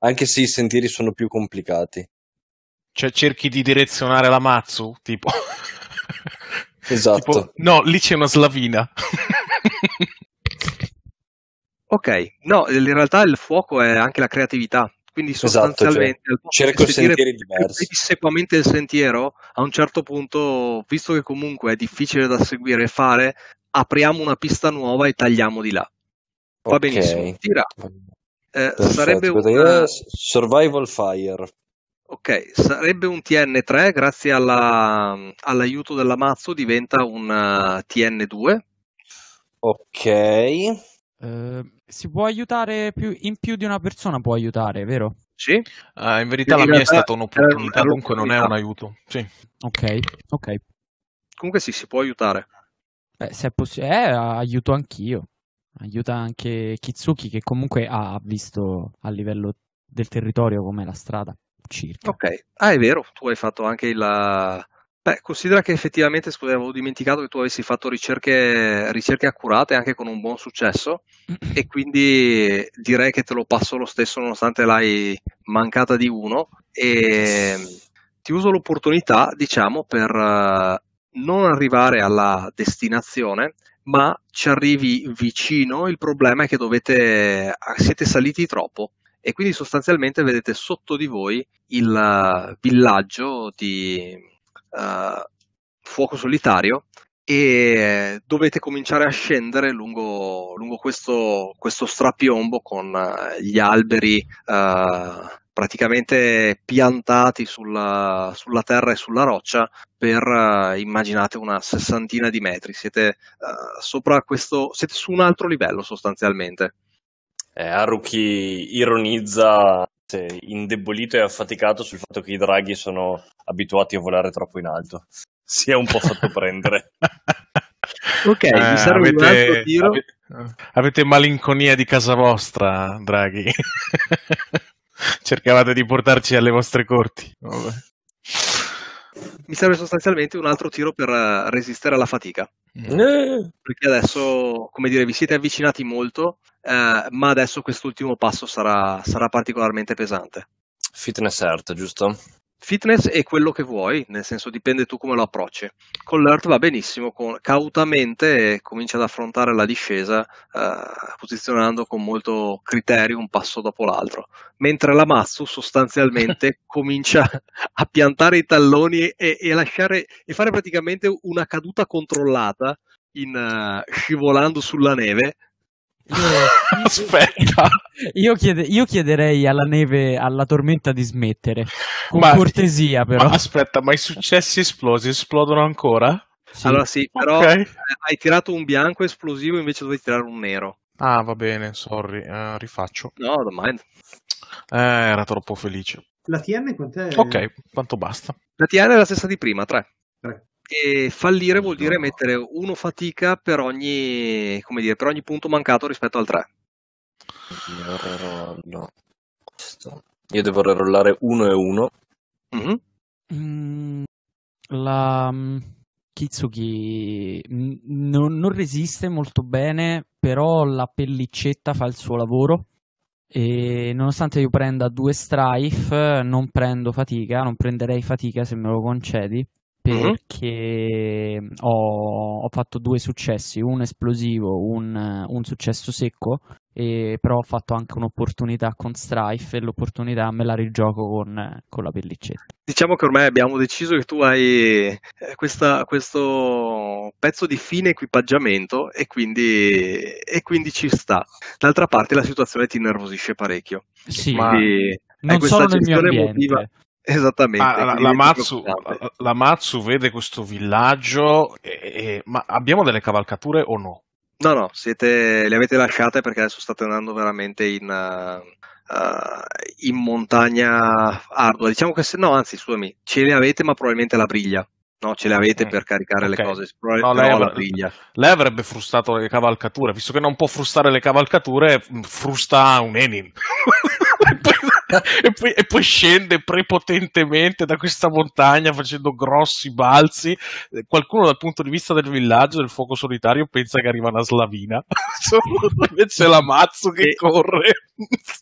Anche se i sentieri sono più complicati. Cioè, cerchi di direzionare la Matsu, tipo... Esatto. Tipo, no, lì c'è una slavina. Ok, no, in realtà il fuoco è anche la creatività. Quindi Esatto, sostanzialmente cioè, al posto cerco di sentieri diversi. pedissequamente il sentiero, a un certo punto, visto che comunque è difficile da seguire e fare, apriamo una pista nuova e tagliamo di là. Va Ok. benissimo. Tira. Eh, sarebbe un, Survival Fire. Ok, sarebbe un TN3, grazie alla- all'aiuto della Mazzo diventa un eh, TN2. Ok. Eh, si può aiutare più, in più di una persona, può aiutare, vero? Sì? Ah, in verità In la mia è realtà stata un'opportunità, era dunque non è un aiuto. Sì. Ok, ok. Comunque sì, si può aiutare. Beh, se è possibile, eh, aiuto anch'io. aiuta anche Kitsuki che comunque ha visto a livello del territorio com'è la strada circa. Ok, ah è vero, tu hai fatto anche il... Beh, considera che effettivamente, scusa, avevo dimenticato che tu avessi fatto ricerche, ricerche accurate anche con un buon successo (clears throat) e quindi direi che te lo passo lo stesso nonostante l'hai mancata di uno e ti uso l'opportunità, diciamo, per non arrivare alla destinazione, ma ci arrivi vicino. Il problema è che dovete, siete saliti troppo e quindi sostanzialmente vedete sotto di voi il uh, villaggio di uh, fuoco solitario e dovete cominciare a scendere lungo, lungo questo, questo, strapiombo con uh, gli alberi praticamente piantati sulla, sulla, terra e sulla roccia per immaginate una sessantina di metri. Siete sopra questo, siete su un altro livello sostanzialmente eh, Haruki ironizza indebolito e affaticato sul fatto che i draghi sono abituati a volare troppo in alto. Si è un po' fatto (laughs) prendere. ok, eh, mi serve avete, un altro tiro. Avete, avete malinconia di casa vostra, draghi. (laughs) Cercavate di portarci alle vostre corti. Vabbè. Mi serve sostanzialmente un altro tiro per resistere alla fatica. Mm. Perché adesso, come dire, vi siete avvicinati molto, eh, ma adesso quest'ultimo passo sarà, sarà particolarmente pesante. Fitness Earth, giusto? Fitness è quello che vuoi, nel senso dipende tu come lo approcci. Con l'Earth va benissimo, con, cautamente comincia ad affrontare la discesa, eh, posizionando con molto criterio un passo dopo l'altro. Mentre la Matsu sostanzialmente (laughs) comincia a piantare i talloni e, e, lasciare, e fare praticamente una caduta controllata in, uh, scivolando sulla neve io, (laughs) Aspetta, io, chiede, io, chiederei alla neve, alla tormenta di smettere. Con ma, cortesia, però. Ma aspetta, ma i successi esplosi esplodono ancora? Sì. Allora, sì, però okay. hai tirato un bianco esplosivo invece dovevi tirare un nero. Ah, va bene, sorry, uh, rifaccio. No, don't mind. Eh, era troppo felice. La TN quant'è? Ok, quanto basta? La TN è la stessa di prima, 3. 3. E fallire vuol dire mettere uno fatica per ogni, come dire, per ogni punto mancato rispetto al 3. Io devo rerollare 1 e 1. Mm-hmm. Mm, la mm, Kitsuki n- non resiste molto bene, però la pellicetta fa il suo lavoro. E nonostante io prenda due strife, non prendo fatica, non prenderei fatica se me lo concedi perché mm-hmm. ho, ho, fatto due successi, un esplosivo, un, un successo secco, e, però ho fatto anche un'opportunità con Strife e l'opportunità me la rigioco con, con la pellicetta. Diciamo che ormai abbiamo deciso che tu hai eh, questa, questo pezzo di fine equipaggiamento e quindi, e quindi, ci sta. D'altra parte la situazione ti innervosisce parecchio. Sì, ma non sono nel mio ambiente. Emotiva. Esattamente. Ah, la, la, Matsu, la, la, Matsu, vede questo villaggio, e, e, ma abbiamo delle cavalcature o no? No, no, siete, le avete lasciate perché adesso state andando veramente in, uh, uh, in montagna ardua. Diciamo che se no, anzi, scusami, ce le avete ma probabilmente la briglia. No, ce le avete mm. per caricare okay. le cose, no, lei, avrebbe, lei, avrebbe frustato le cavalcature, visto che non può frustare le cavalcature, frusta un Enin. (laughs) (laughs) e, poi, e, poi, scende prepotentemente da questa montagna facendo grossi balzi. Qualcuno dal punto di vista del villaggio, del fuoco solitario, pensa che arriva una slavina. (laughs) Invece la Mazzo che e corre.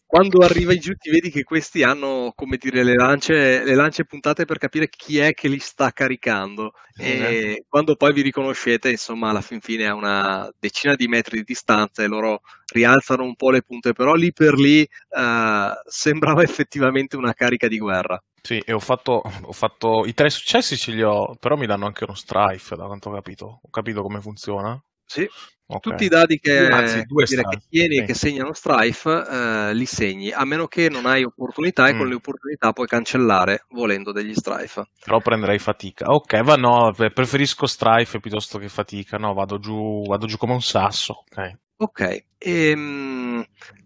Quando arriva in giù ti vedi che questi hanno, come dire, le lance, le lance puntate per capire chi è che li sta caricando. E quando poi vi riconoscete, insomma, alla fin fine a una decina di metri di distanza e loro rialzano un po' le punte, però lì per lì uh, sembrava (laughs) effettivamente una carica di guerra. Sì, e ho fatto, ho fatto, i tre successi ce li ho, però mi danno anche uno strife, da quanto ho capito. Ho capito come funziona. Sì, okay. tutti i dadi che, Anzi, dire, che tieni e che segnano strife eh, li segni, a meno che non hai opportunità e mm. con le opportunità puoi cancellare volendo degli strife. Però prenderei fatica. Ok, va no, preferisco strife piuttosto che fatica. No, vado giù, vado giù come un sasso. Ok. Ok, ehm,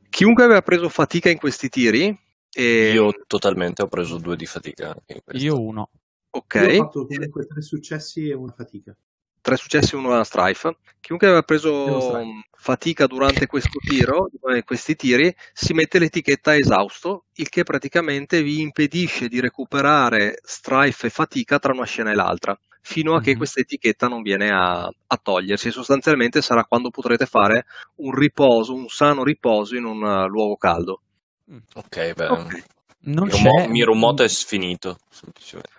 chiunque aveva preso fatica in questi tiri? E... Io totalmente ho preso due di fatica. Io uno. Ok. Io ho fatto comunque tre successi e una fatica. Tre successi e uno strife. Chiunque aveva preso fatica durante questo tiro, questi tiri, si mette l'etichetta esausto, il che praticamente vi impedisce di recuperare strife e fatica tra una scena e l'altra, fino a che Mhm. questa etichetta non viene a, a togliersi. E sostanzialmente sarà quando potrete fare un riposo, un sano riposo in un eh, luogo caldo. Ok, beh. Ok. Non Mirumo- c'è... Mirumoto è sfinito. semplicemente.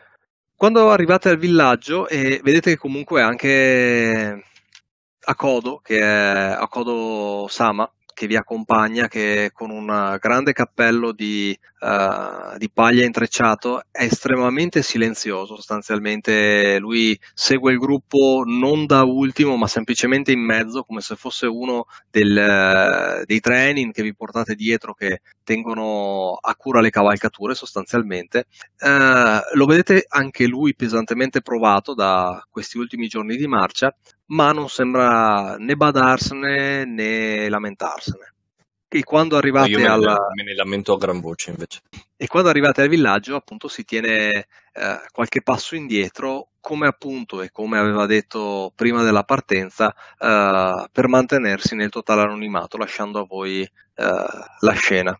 Quando arrivate al villaggio e vedete che comunque anche Akodo, che è Akodo Sama, che vi accompagna, che con un grande cappello di, eh, di paglia intrecciato è estremamente silenzioso. Sostanzialmente lui segue il gruppo non da ultimo, ma semplicemente in mezzo, come se fosse uno del, eh, dei training che vi portate dietro che tengono a cura le cavalcature sostanzialmente. Eh, lo vedete anche lui pesantemente provato da questi ultimi giorni di marcia, ma non sembra né badarsene né lamentarsene. E quando arrivate, me me ne lamento a gran voce invece. e quando arrivate al villaggio, appunto, si tiene eh, qualche passo indietro, come appunto e come aveva detto prima della partenza, eh, per mantenersi nel totale anonimato, lasciando a voi eh, la scena.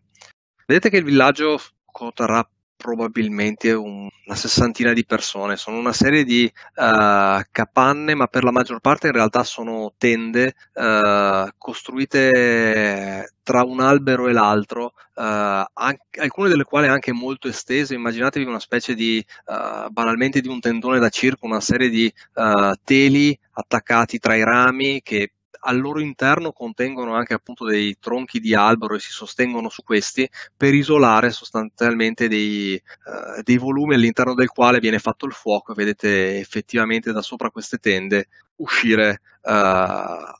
Vedete che il villaggio conterrà probabilmente un- una sessantina di persone, sono una serie di eh, capanne, ma per la maggior parte in realtà sono tende eh, costruite tra un albero e l'altro, eh, anche- alcune delle quali anche molto estese. Immaginatevi una specie di banalmente di un tendone da circo, una serie di teli attaccati tra i rami che al loro interno contengono anche appunto dei tronchi di albero e si sostengono su questi per isolare sostanzialmente dei, eh, dei volumi all'interno del quale viene fatto il fuoco vedete effettivamente da sopra queste tende uscire eh,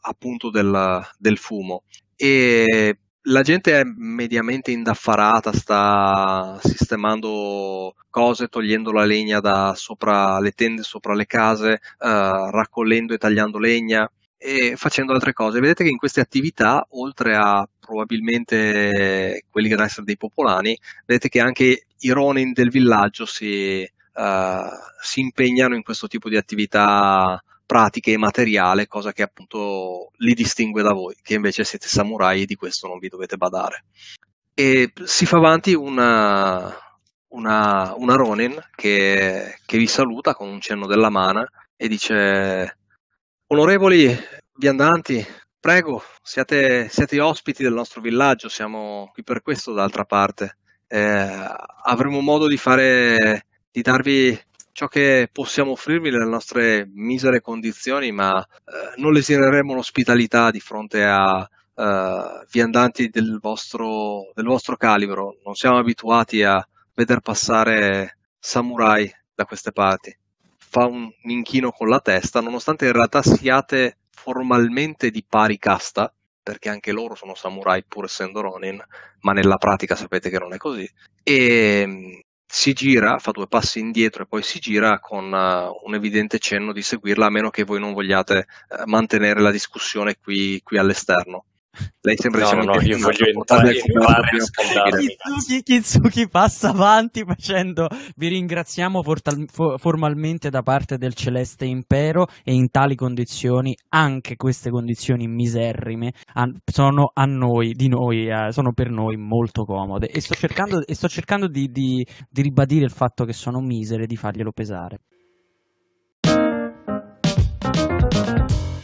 appunto del, del fumo. E la gente è mediamente indaffarata, sta sistemando cose, togliendo la legna da sopra le tende, sopra le case, eh, raccogliendo e tagliando legna e facendo altre cose. Vedete che in queste attività, oltre a probabilmente quelli che devono essere dei popolani, vedete che anche i Ronin del villaggio si, eh, si impegnano in questo tipo di attività pratiche e materiale, cosa che appunto li distingue da voi, che invece siete samurai e di questo non vi dovete badare. E si fa avanti una, una, una Ronin che, che vi saluta con un cenno della mano e dice Onorevoli viandanti, prego, siate, siate ospiti del nostro villaggio, siamo qui per questo d'altra parte. Eh, avremo modo di fare, di darvi ciò che possiamo offrirvi nelle nostre misere condizioni, ma eh, non lesioneremo l'ospitalità di fronte a eh, viandanti del vostro, del vostro calibro. Non siamo abituati a veder passare samurai da queste parti. Fa un inchino con la testa, nonostante in realtà siate formalmente di pari casta, perché anche loro sono samurai pur essendo Ronin, ma nella pratica sapete che non è così. E mm, si gira, fa due passi indietro e poi si gira con uh, un evidente cenno di seguirla, a meno che voi non vogliate uh, mantenere la discussione qui, qui all'esterno. Lei sembra No, no, io voglio entrare- a scaldarmi. possibile. Kitsuki, Kitsuki passa avanti facendo vi ringraziamo fortal- fo- formalmente da parte del Celeste Impero e in tali condizioni, anche queste condizioni miserrime, an- sono a noi, di noi, eh, sono per noi molto comode e sto cercando, e sto cercando di, di- di ribadire il fatto che sono misere, di farglielo pesare.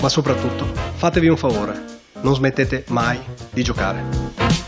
Ma soprattutto, fatevi un favore, non smettete mai di giocare.